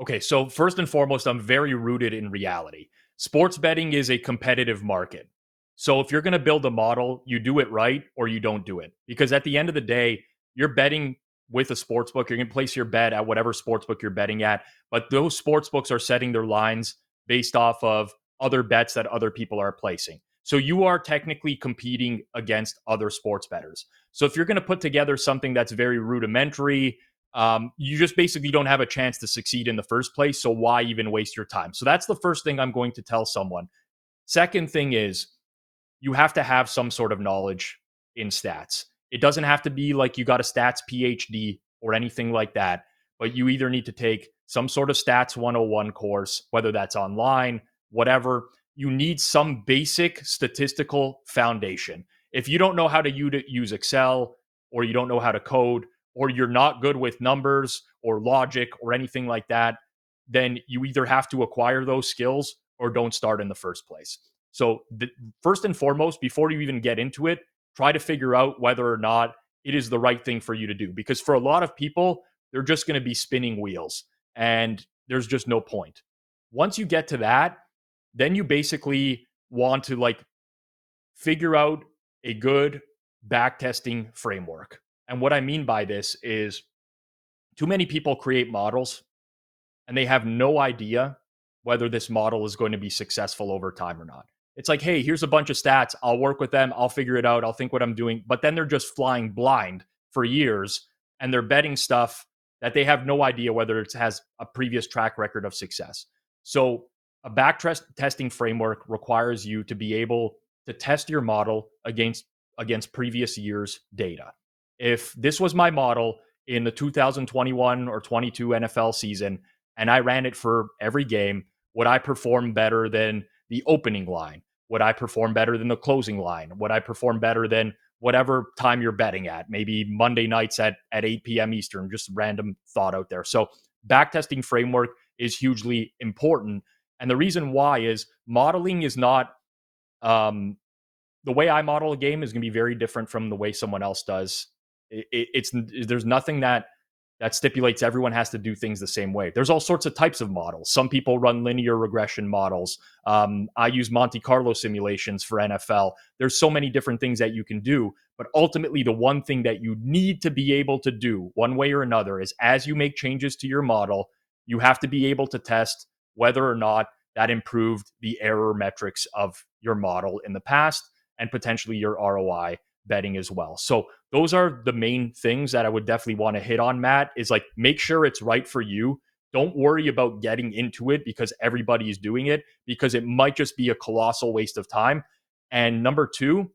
Okay, so first and foremost, I'm very rooted in reality. Sports betting is a competitive market. So if you're going to build a model, you do it right or you don't do it. Because at the end of the day, you're betting with a sports book. You're going to place your bet at whatever sports book you're betting at, but those sports books are setting their lines based off of other bets that other people are placing. So you are technically competing against other sports bettors. So if you're going to put together something that's very rudimentary, um, you just basically don't have a chance to succeed in the first place. So why even waste your time? So that's the first thing I'm going to tell someone. Second thing is you have to have some sort of knowledge in stats. It doesn't have to be like you got a stats PhD or anything like that, but you either need to take some sort of stats 101 course, whether that's online, whatever. You need some basic statistical foundation. If you don't know how to use Excel or you don't know how to code or you're not good with numbers or logic or anything like that, then you either have to acquire those skills or don't start in the first place. So, the, first and foremost, before you even get into it, try to figure out whether or not it is the right thing for you to do. Because for a lot of people, they're just going to be spinning wheels and there's just no point. Once you get to that, then you basically want to like figure out a good back testing framework. And what I mean by this is too many people create models and they have no idea whether this model is going to be successful over time or not. It's like, hey, here's a bunch of stats. I'll work with them. I'll figure it out. I'll think what I'm doing. But then they're just flying blind for years and they're betting stuff that they have no idea whether it has a previous track record of success. So, a back testing framework requires you to be able to test your model against against previous years' data. If this was my model in the 2021 or 22 NFL season and I ran it for every game, would I perform better than the opening line? Would I perform better than the closing line? Would I perform better than whatever time you're betting at? Maybe Monday nights at, at 8 p.m. Eastern, just random thought out there. So, backtesting framework is hugely important. And the reason why is modeling is not um, the way I model a game is going to be very different from the way someone else does. It, it, it's there's nothing that that stipulates everyone has to do things the same way. There's all sorts of types of models. Some people run linear regression models. Um, I use Monte Carlo simulations for NFL. There's so many different things that you can do. But ultimately, the one thing that you need to be able to do, one way or another, is as you make changes to your model, you have to be able to test whether or not that improved the error metrics of your model in the past and potentially your ROI betting as well. So those are the main things that I would definitely want to hit on, Matt, is like make sure it's right for you. Don't worry about getting into it because everybody is doing it, because it might just be a colossal waste of time. And number two,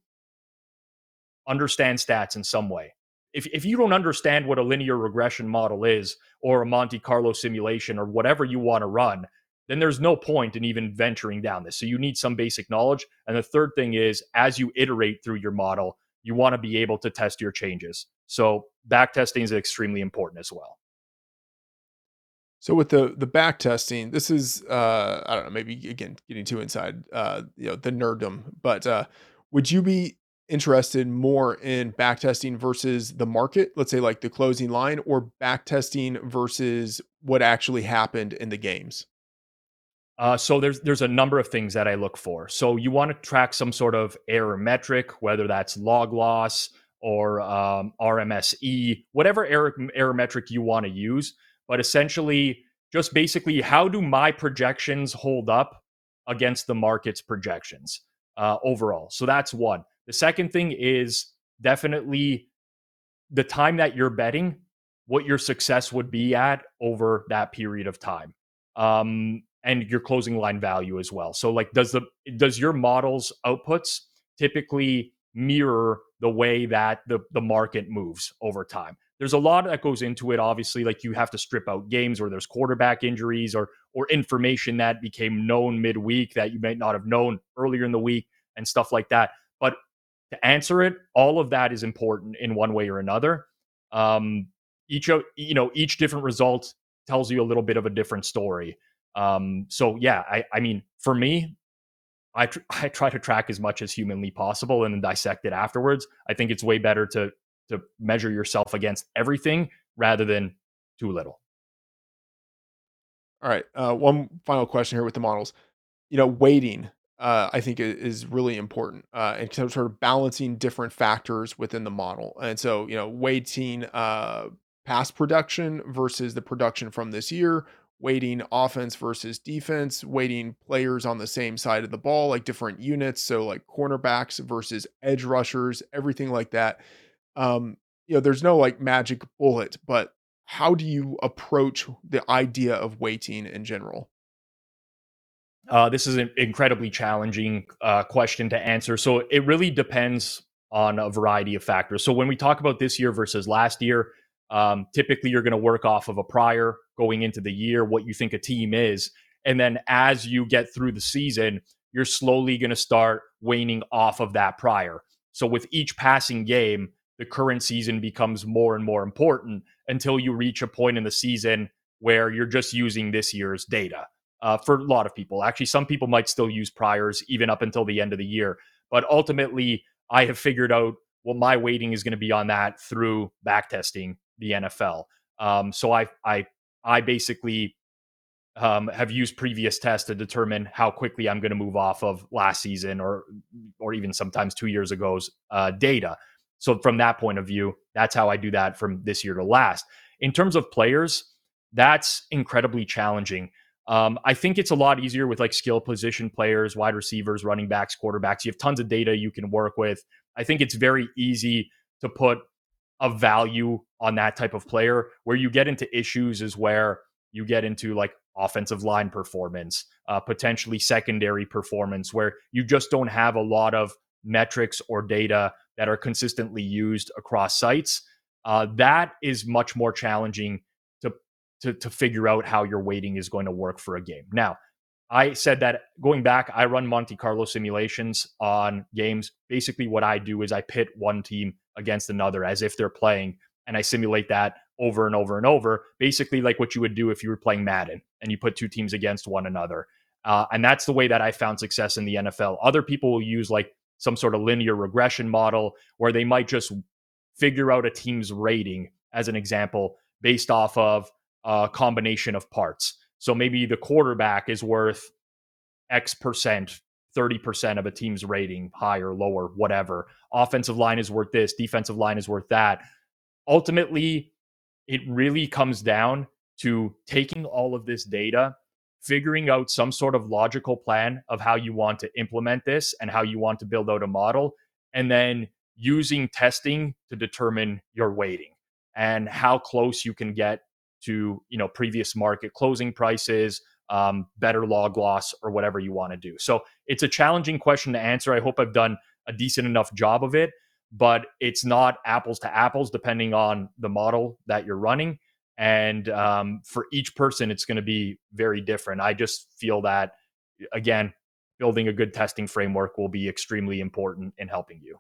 understand stats in some way. If, if you don't understand what a linear regression model is or a Monte Carlo simulation or whatever you want to run, then there's no point in even venturing down this. So you need some basic knowledge. And the third thing is, as you iterate through your model, you want to be able to test your changes. So back testing is extremely important as well. So with the the back testing, this is uh I don't know, maybe again getting too inside uh you know the nerddom, but uh would you be interested more in back testing versus the market, let's say like the closing line, or back testing versus what actually happened in the games? Uh, so there's there's a number of things that I look for. So you want to track some sort of error metric, whether that's log loss or um, RMSE, whatever error error metric you want to use. But essentially, just basically, how do my projections hold up against the market's projections uh, overall? So that's one. The second thing is definitely the time that you're betting, what your success would be at over that period of time. Um, and your closing line value as well. So like does the does your model's outputs typically mirror the way that the the market moves over time? There's a lot that goes into it obviously like you have to strip out games where there's quarterback injuries or or information that became known midweek that you might not have known earlier in the week and stuff like that. But to answer it, all of that is important in one way or another. Um, each you know each different result tells you a little bit of a different story. Um, so yeah, I, I mean, for me, I tr- I try to track as much as humanly possible and then dissect it afterwards. I think it's way better to to measure yourself against everything rather than too little. All right, uh, one final question here with the models. You know, weighting uh, I think is really important, uh, and sort of balancing different factors within the model. And so, you know, weighting uh, past production versus the production from this year, weighting offense versus defense, weighting players on the same side of the ball, like different units. So, like cornerbacks versus edge rushers, everything like that. Um, you know, there's no like magic bullet, but how do you approach the idea of weighting in general? Uh, this is an incredibly challenging uh, question to answer. So it really depends on a variety of factors. So when we talk about this year versus last year, um, typically you're going to work off of a prior going into the year, what you think a team is. And then as you get through the season, you're slowly going to start waning off of that prior. So with each passing game, the current season becomes more and more important until you reach a point in the season where you're just using this year's data uh, for a lot of people. Actually, some people might still use priors even up until the end of the year. But ultimately, I have figured out what my weighting is going to be on that through backtesting the NFL. Um, so I, I, I basically um, have used previous tests to determine how quickly I'm going to move off of last season or, or even sometimes two years ago's uh, data. So from that point of view, that's how I do that from this year to last. In terms of players, that's incredibly challenging um, I think it's a lot easier with like skill position players, wide receivers, running backs, quarterbacks. You have tons of data you can work with. I think it's very easy to put a value on that type of player. Where you get into issues is where you get into like offensive line performance, uh, potentially secondary performance, where you just don't have a lot of metrics or data that are consistently used across sites. Uh, that is much more challenging to, to figure out how your weighting is going to work for a game. Now, I said that going back, I run Monte Carlo simulations on games. Basically, what I do is I pit one team against another as if they're playing, and I simulate that over and over and over. Basically, like what you would do if you were playing Madden and you put two teams against one another. Uh, and that's the way that I found success in the NFL. Other people will use like some sort of linear regression model where they might just figure out a team's rating, as an example, based off of a combination of parts. So maybe the quarterback is worth X percent, 30% of a team's rating, higher, lower, whatever. Offensive line is worth this, defensive line is worth that. Ultimately, it really comes down to taking all of this data, figuring out some sort of logical plan of how you want to implement this and how you want to build out a model, and then using testing to determine your weighting and how close you can get to you know previous market closing prices um, better log loss or whatever you want to do so it's a challenging question to answer i hope i've done a decent enough job of it but it's not apples to apples depending on the model that you're running. And um, for each person, it's going to be very different. I just feel that, again, building a good testing framework will be extremely important in helping you.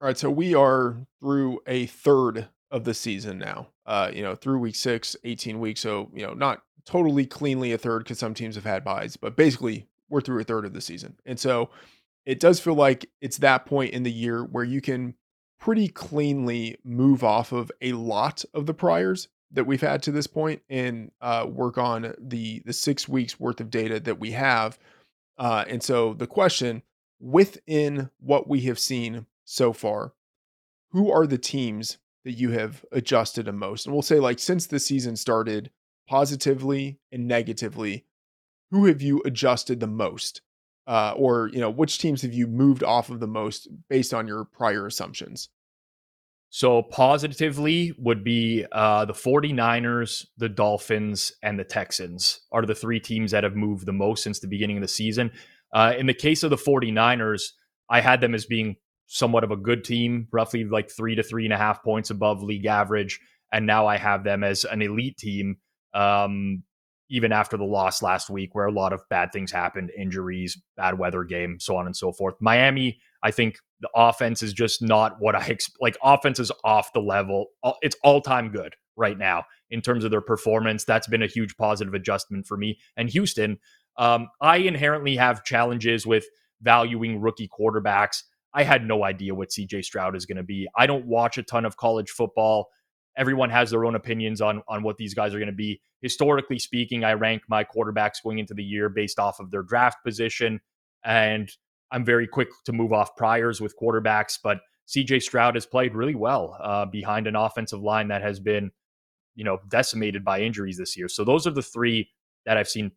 All right, so we are through a third of the season now. Uh, you know, through week six, 18 weeks. So, you know, not totally cleanly a third because some teams have had buys, but basically we're through a third of the season. And so it does feel like it's that point in the year where you can pretty cleanly move off of a lot of the priors that we've had to this point and uh, work on the the six weeks worth of data that we have. Uh, and so the question within what we have seen so far, who are the teams that you have adjusted the most? And we'll say like since the season started, positively and negatively, who have you adjusted the most? Uh, or you know which teams have you moved off of the most based on your prior assumptions so positively would be uh, the 49ers, the Dolphins, and the Texans are the three teams that have moved the most since the beginning of the season. Uh, in the case of the 49ers, I had them as being somewhat of a good team, roughly like three to three and a half points above league average. And now I have them as an elite team, um, even after the loss last week, where a lot of bad things happened injuries, bad weather game, so on and so forth. Miami, I think the offense is just not what I expect. Like offense is off the level. It's all time good right now in terms of their performance. That's been a huge positive adjustment for me. And Houston, um, I inherently have challenges with valuing rookie quarterbacks. I had no idea what CJ Stroud is going to be. I don't watch a ton of college football. Everyone has their own opinions on on what these guys are going to be. Historically speaking, I rank my quarterbacks going into the year based off of their draft position and I'm very quick to move off priors with quarterbacks, but CJ Stroud has played really well uh, behind an offensive line that has been, you know, decimated by injuries this year. So those are the three that I've seen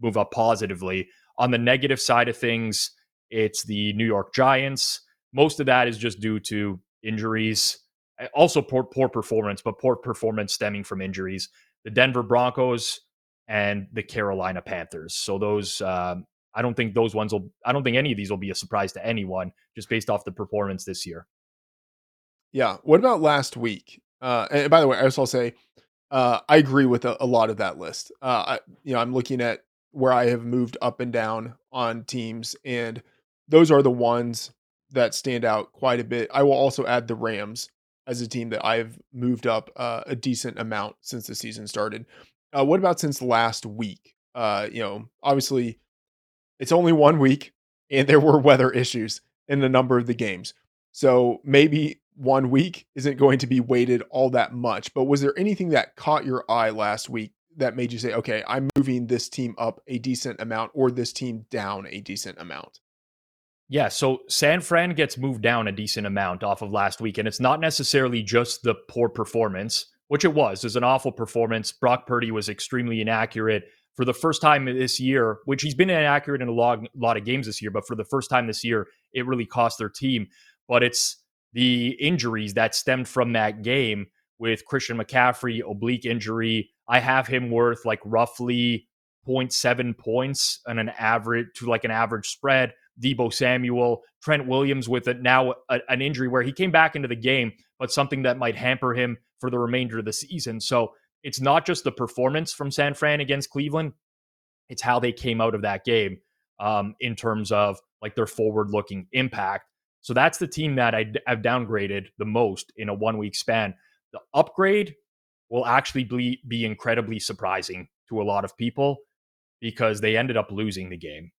move up positively. On the negative side of things, it's the New York Giants. Most of that is just due to injuries, also poor, poor performance, but poor performance stemming from injuries. The Denver Broncos and the Carolina Panthers. So those um, I don't think those ones will, I don't think any of these will be a surprise to anyone just based off the performance this year. Yeah. What about last week? Uh, and by the way, I also say, uh, I agree with a, a, lot of that list. Uh, I, you know, I'm looking at where I have moved up and down on teams, and those are the ones that stand out quite a bit. I will also add the Rams as a team that I've moved up uh, a decent amount since the season started. Uh, what about since last week? Uh, you know, obviously it's only one week, and there were weather issues in a number of the games. So maybe one week isn't going to be weighted all that much. But was there anything that caught your eye last week that made you say, okay, I'm moving this team up a decent amount or this team down a decent amount? Yeah, so San Fran gets moved down a decent amount off of last week, and it's not necessarily just the poor performance, which it was. It was an awful performance. Brock Purdy was extremely inaccurate for the first time this year, which he's been inaccurate in a lot, lot of games this year, but for the first time this year, it really cost their team. But it's the injuries that stemmed from that game with Christian McCaffrey, oblique injury. I have him worth like roughly 0.7 points on an average to like an average spread. Deebo Samuel, Trent Williams with it now a, an injury where he came back into the game, but something that might hamper him for the remainder of the season. So it's not just the performance from San Fran against Cleveland, it's how they came out of that game um, in terms of like their forward looking impact. So that's the team that I, have downgraded the most in a one week span. The upgrade will actually be, be incredibly surprising to a lot of people because they ended up losing the game.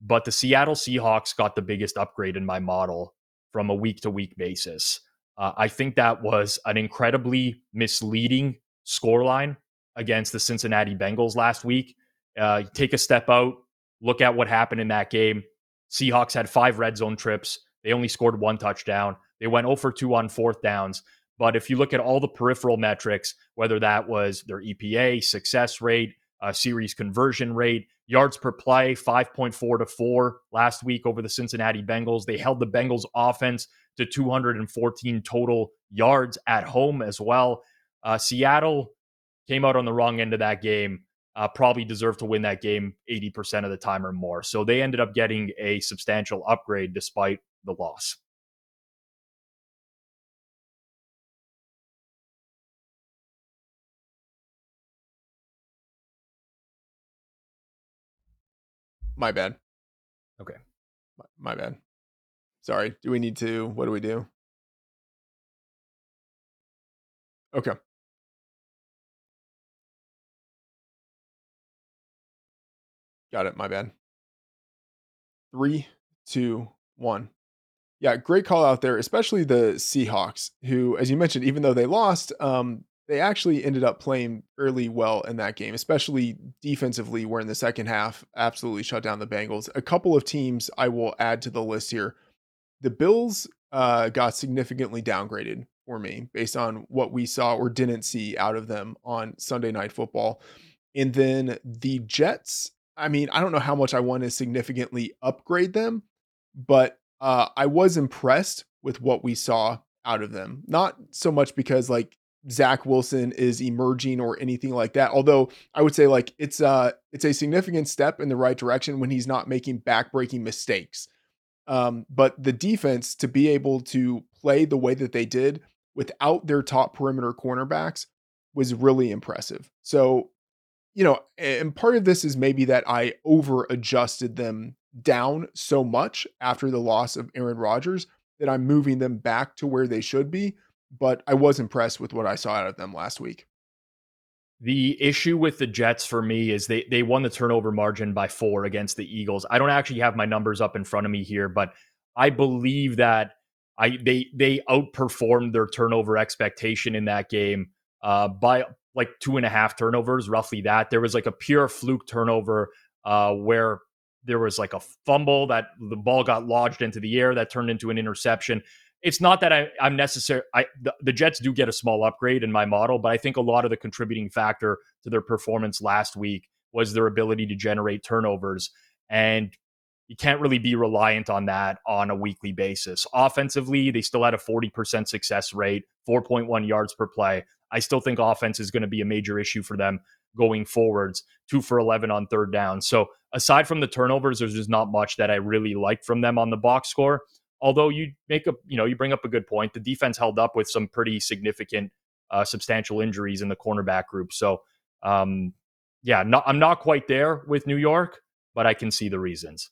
But the Seattle Seahawks got the biggest upgrade in my model from a week to week basis. Uh, I think that was an incredibly misleading scoreline against the Cincinnati Bengals last week. Uh, take a step out, look at what happened in that game. Seahawks had five red zone trips. They only scored one touchdown. They went 0 for 2 on fourth downs. But if you look at all the peripheral metrics, whether that was their EPA, success rate, uh, series conversion rate, yards per play, 5.4 to 4 last week over the Cincinnati Bengals. They held the Bengals offense to 214 total yards at home as well. Uh, Seattle came out on the wrong end of that game. Uh, probably deserved to win that game 80% of the time or more. So they ended up getting a substantial upgrade despite the loss. My bad. Okay. My, my bad. Sorry. Do we need to? What do we do? Okay. Got it. My bad. Three, two, one. Yeah, great call out there, especially the Seahawks, who, as you mentioned, even though they lost, um, they actually ended up playing fairly well in that game, especially defensively, where in the second half absolutely shut down the Bengals. A couple of teams I will add to the list here. The Bills uh, got significantly downgraded for me based on what we saw or didn't see out of them on Sunday Night Football. And then the Jets, I mean, I don't know how much I want to significantly upgrade them, but uh, I was impressed with what we saw out of them. Not so much because like Zach Wilson is emerging or anything like that. Although I would say like it's uh it's a significant step in the right direction when he's not making backbreaking mistakes. Um, but the defense to be able to play the way that they did without their top perimeter cornerbacks was really impressive. So, you know, and part of this is maybe that I over adjusted them down so much after the loss of Aaron Rodgers that I'm moving them back to where they should be. But I was impressed with what I saw out of them last week. The issue with the Jets for me is they they won the turnover margin by four against the Eagles. I don't actually have my numbers up in front of me here, but I believe that I they they outperformed their turnover expectation in that game uh, by like two and a half turnovers, roughly that. There was like a pure fluke turnover uh, where there was like a fumble that the ball got lodged into the air that turned into an interception. It's not that I, am necessary. I the, the, Jets do get a small upgrade in my model, but I think a lot of the contributing factor to their performance last week was their ability to generate turnovers, and you can't really be reliant on that on a weekly basis. Offensively, they still had a 40% success rate, 4.1 yards per play. I still think offense is going to be a major issue for them going forwards, two for 11 on third down. So aside from the turnovers, there's just not much that I really liked from them on the box score. Although you make a, you know, you bring up a good point. The defense held up with some pretty significant, uh, substantial injuries in the cornerback group. So, um, yeah, not, I'm not quite there with New York, but I can see the reasons.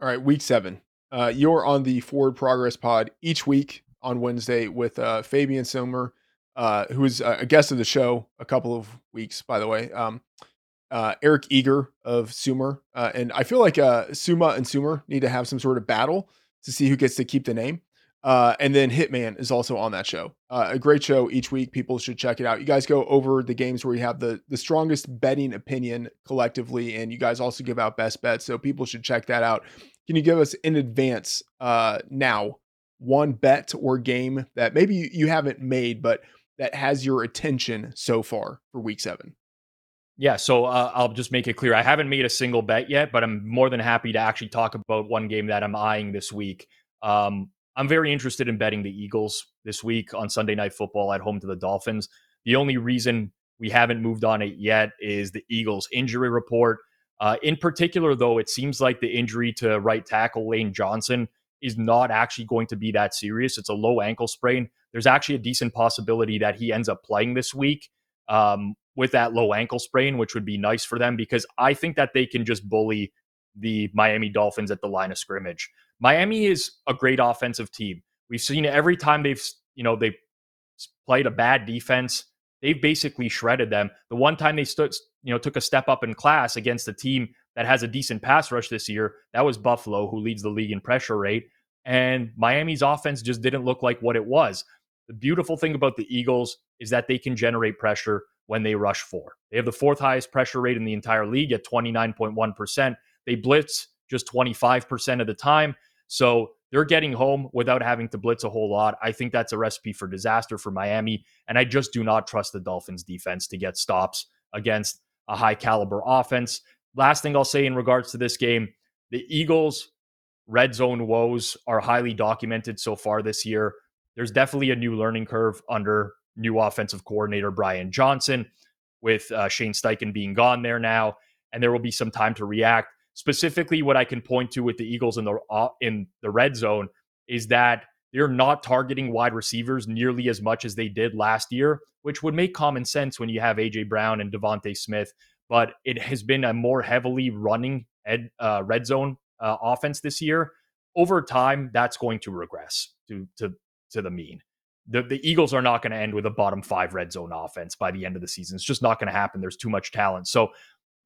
All right, week seven. Uh, you're on the Forward Progress Pod each week on Wednesday with uh, Fabian Sommer uh, who a guest of the show a couple of weeks, by the way. Um, uh, Eric Eager of Sumer, uh, and I feel like uh, Sommer and Sumer need to have some sort of battle to see who gets to keep the name. Uh, and then Hitman is also on that show. Uh, a great show each week. People should check it out. You guys go over the games where you have the the strongest betting opinion collectively, and you guys also give out best bets. So people should check that out. Can you give us in advance uh, now one bet or game that maybe you haven't made, but that has your attention so far for week seven? Yeah, so uh, I'll just make it clear. I haven't made a single bet yet, but I'm more than happy to actually talk about one game that I'm eyeing this week. Um, I'm very interested in betting the Eagles this week on Sunday Night Football at home to the Dolphins. The only reason we haven't moved on it yet is the Eagles' injury report. Uh, in particular, though, it seems like the injury to right tackle Lane Johnson is not actually going to be that serious. It's a low ankle sprain. There's actually a decent possibility that he ends up playing this week um, with that low ankle sprain, which would be nice for them because I think that they can just bully the Miami Dolphins at the line of scrimmage. Miami is a great offensive team. We've seen every time they've, you know, they've played a bad defense, they've basically shredded them. The one time they stood, you know, took a step up in class against a team that has a decent pass rush this year. That was Buffalo, who leads the league in pressure rate. And Miami's offense just didn't look like what it was. The beautiful thing about the Eagles is that they can generate pressure when they rush four. They have the fourth highest pressure rate in the entire league at 29.1%. They blitz just 25% of the time. So they're getting home without having to blitz a whole lot. I think that's a recipe for disaster for Miami. And I just do not trust the Dolphins defense to get stops against a high caliber offense. Last thing I'll say in regards to this game the Eagles' red zone woes are highly documented so far this year. There's definitely a new learning curve under new offensive coordinator Brian Johnson, with uh, Shane Steichen being gone there now, and there will be some time to react. Specifically, what I can point to with the Eagles in the uh, in the red zone is that they're not targeting wide receivers nearly as much as they did last year, which would make common sense when you have AJ Brown and DeVonta Smith but it has been a more heavily running ed, uh, red zone uh, offense this year. Over time, that's going to regress to to to the mean. The, the Eagles are not going to end with a bottom five red zone offense by the end of the season. It's just not going to happen. There's too much talent. So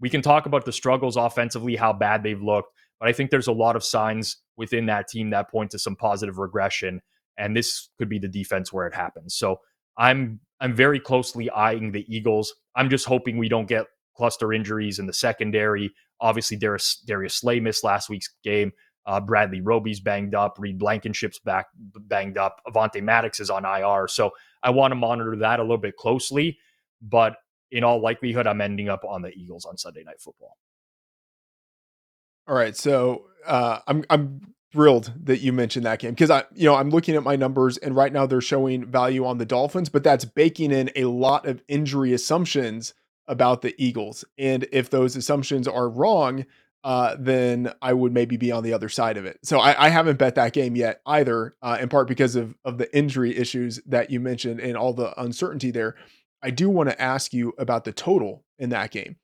we can talk about the struggles offensively, how bad they've looked, but I think there's a lot of signs within that team that point to some positive regression. And this could be the defense where it happens. So I'm I'm very closely eyeing the Eagles. I'm just hoping we don't get cluster injuries in the secondary. Obviously, Darius, Darius Slay missed last week's game. Uh, Bradley Roby's banged up. Reed Blankenship's back banged up. Avonte Maddox is on IR. So I want to monitor that a little bit closely. But in all likelihood, I'm ending up on the Eagles on Sunday Night Football. All right, so uh, I'm I'm thrilled that you mentioned that game because I, you know, I'm looking at my numbers and right now they're showing value on the Dolphins, but that's baking in a lot of injury assumptions about the Eagles. And if those assumptions are wrong, uh, then I would maybe be on the other side of it. So I, I haven't bet that game yet either, uh, in part because of of the injury issues that you mentioned and all the uncertainty there. I do want to ask you about the total in that game.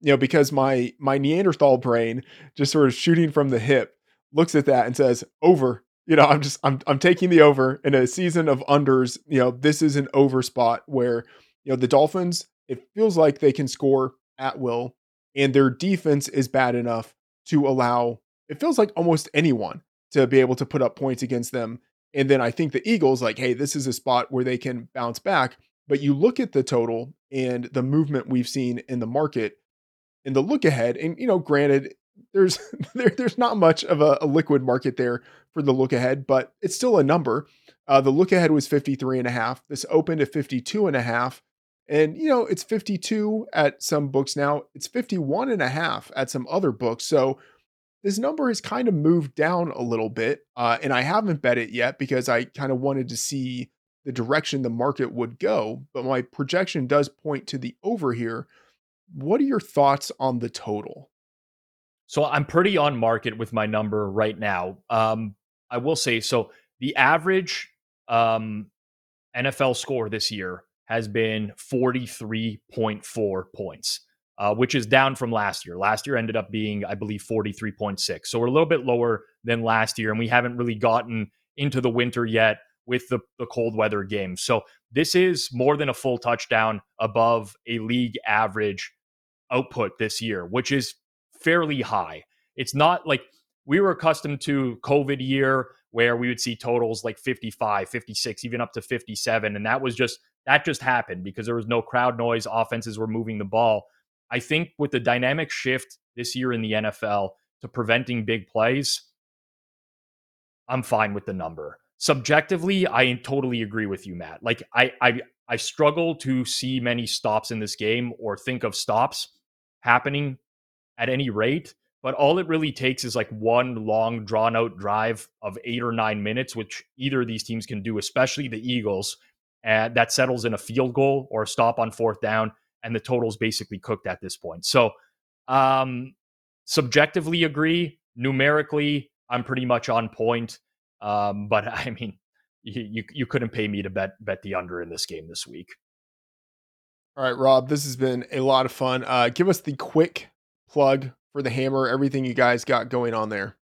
You know, because my my Neanderthal brain just sort of shooting from the hip looks at that and says over. You know, I'm just I'm I'm taking the over in a season of unders. You know, this is an over spot where you know the Dolphins. It feels like they can score at will, and their defense is bad enough to allow. It feels like almost anyone to be able to put up points against them. And then I think the Eagles, like, hey, this is a spot where they can bounce back. But you look at the total and the movement we've seen in the market in the look ahead, and you know, granted, there's there, there's not much of a, a, liquid market there for the look ahead, but it's still a number. Uh, the look ahead was 53 and a half. This opened at 52 and a half. And you know, it's 52 at some books now. It's 51 and a half at some other books. So this number has kind of moved down a little bit. Uh, and I haven't bet it yet because I kind of wanted to see the direction the market would go. But my projection does point to the over here. What are your thoughts on the total? So I'm pretty on market with my number right now. Um, I will say so. The average um, NFL score this year has been 43.4 points, uh, which is down from last year. Last year ended up being, I believe, 43.6. So we're a little bit lower than last year, and we haven't really gotten into the winter yet with the, the cold weather games. So this is more than a full touchdown above a league average output this year, which is fairly high. It's not like we were accustomed to COVID year where we would see totals like 55, 56, even up to 57. And that was just, that just happened because there was no crowd noise. Offenses were moving the ball. I think with the dynamic shift this year in the NFL to preventing big plays, I'm fine with the number. Subjectively, I totally agree with you, Matt. Like I I I struggle to see many stops in this game or think of stops happening at any rate. But all it really takes is like one long, drawn out drive of eight or nine minutes, which either of these teams can do, especially the Eagles. That settles in a field goal or a stop on fourth down. And the total's basically cooked at this point. So, um, subjectively agree. Numerically, I'm pretty much on point. Um, but I mean, you, you, you couldn't pay me to bet bet the under in this game this week. All right, Rob, this has been a lot of fun. Uh, give us the quick plug for the hammer, everything you guys got going on there.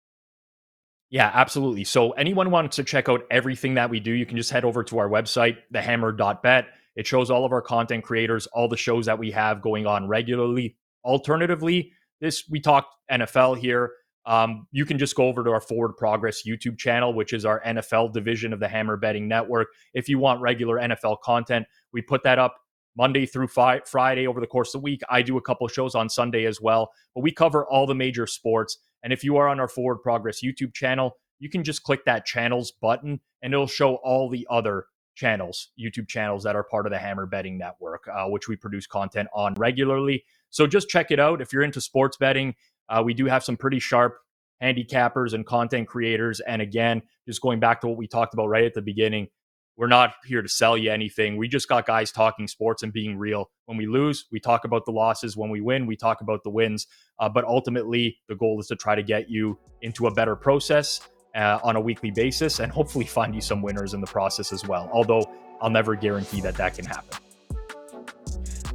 Yeah, absolutely. So anyone wants to check out everything that we do, you can just head over to our website, thehammer.bet. It shows all of our content creators, all the shows that we have going on regularly. Alternatively, this we talked NFL here. Um, you can just go over to our Forward Progress YouTube channel, which is our NFL division of the Hammer Betting Network. If you want regular NFL content, we put that up Monday through fi- Friday over the course of the week. I do a couple shows on Sunday as well, but we cover all the major sports. And if you are on our Forward Progress YouTube channel, you can just click that channels button and it'll show all the other channels, YouTube channels that are part of the Hammer Betting Network, uh, which we produce content on regularly. So just check it out. If you're into sports betting, uh, we do have some pretty sharp handicappers and content creators. And again, just going back to what we talked about right at the beginning, we're not here to sell you anything. We just got guys talking sports and being real. When we lose, we talk about the losses. When we win, we talk about the wins. Uh, but ultimately, the goal is to try to get you into a better process uh, on a weekly basis and hopefully find you some winners in the process as well. Although I'll never guarantee that that can happen.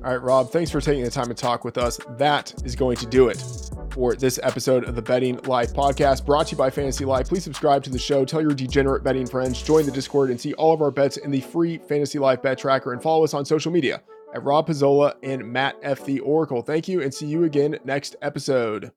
All right, Rob, thanks for taking the time to talk with us. That is going to do it for this episode of the Betting Life podcast brought to you by Fantasy Life. Please subscribe to the show, tell your degenerate betting friends, join the Discord, and see all of our bets in the free Fantasy Life bet tracker. And follow us on social media at Rob Pizzola and Matt F. The Oracle. Thank you and see you again next episode.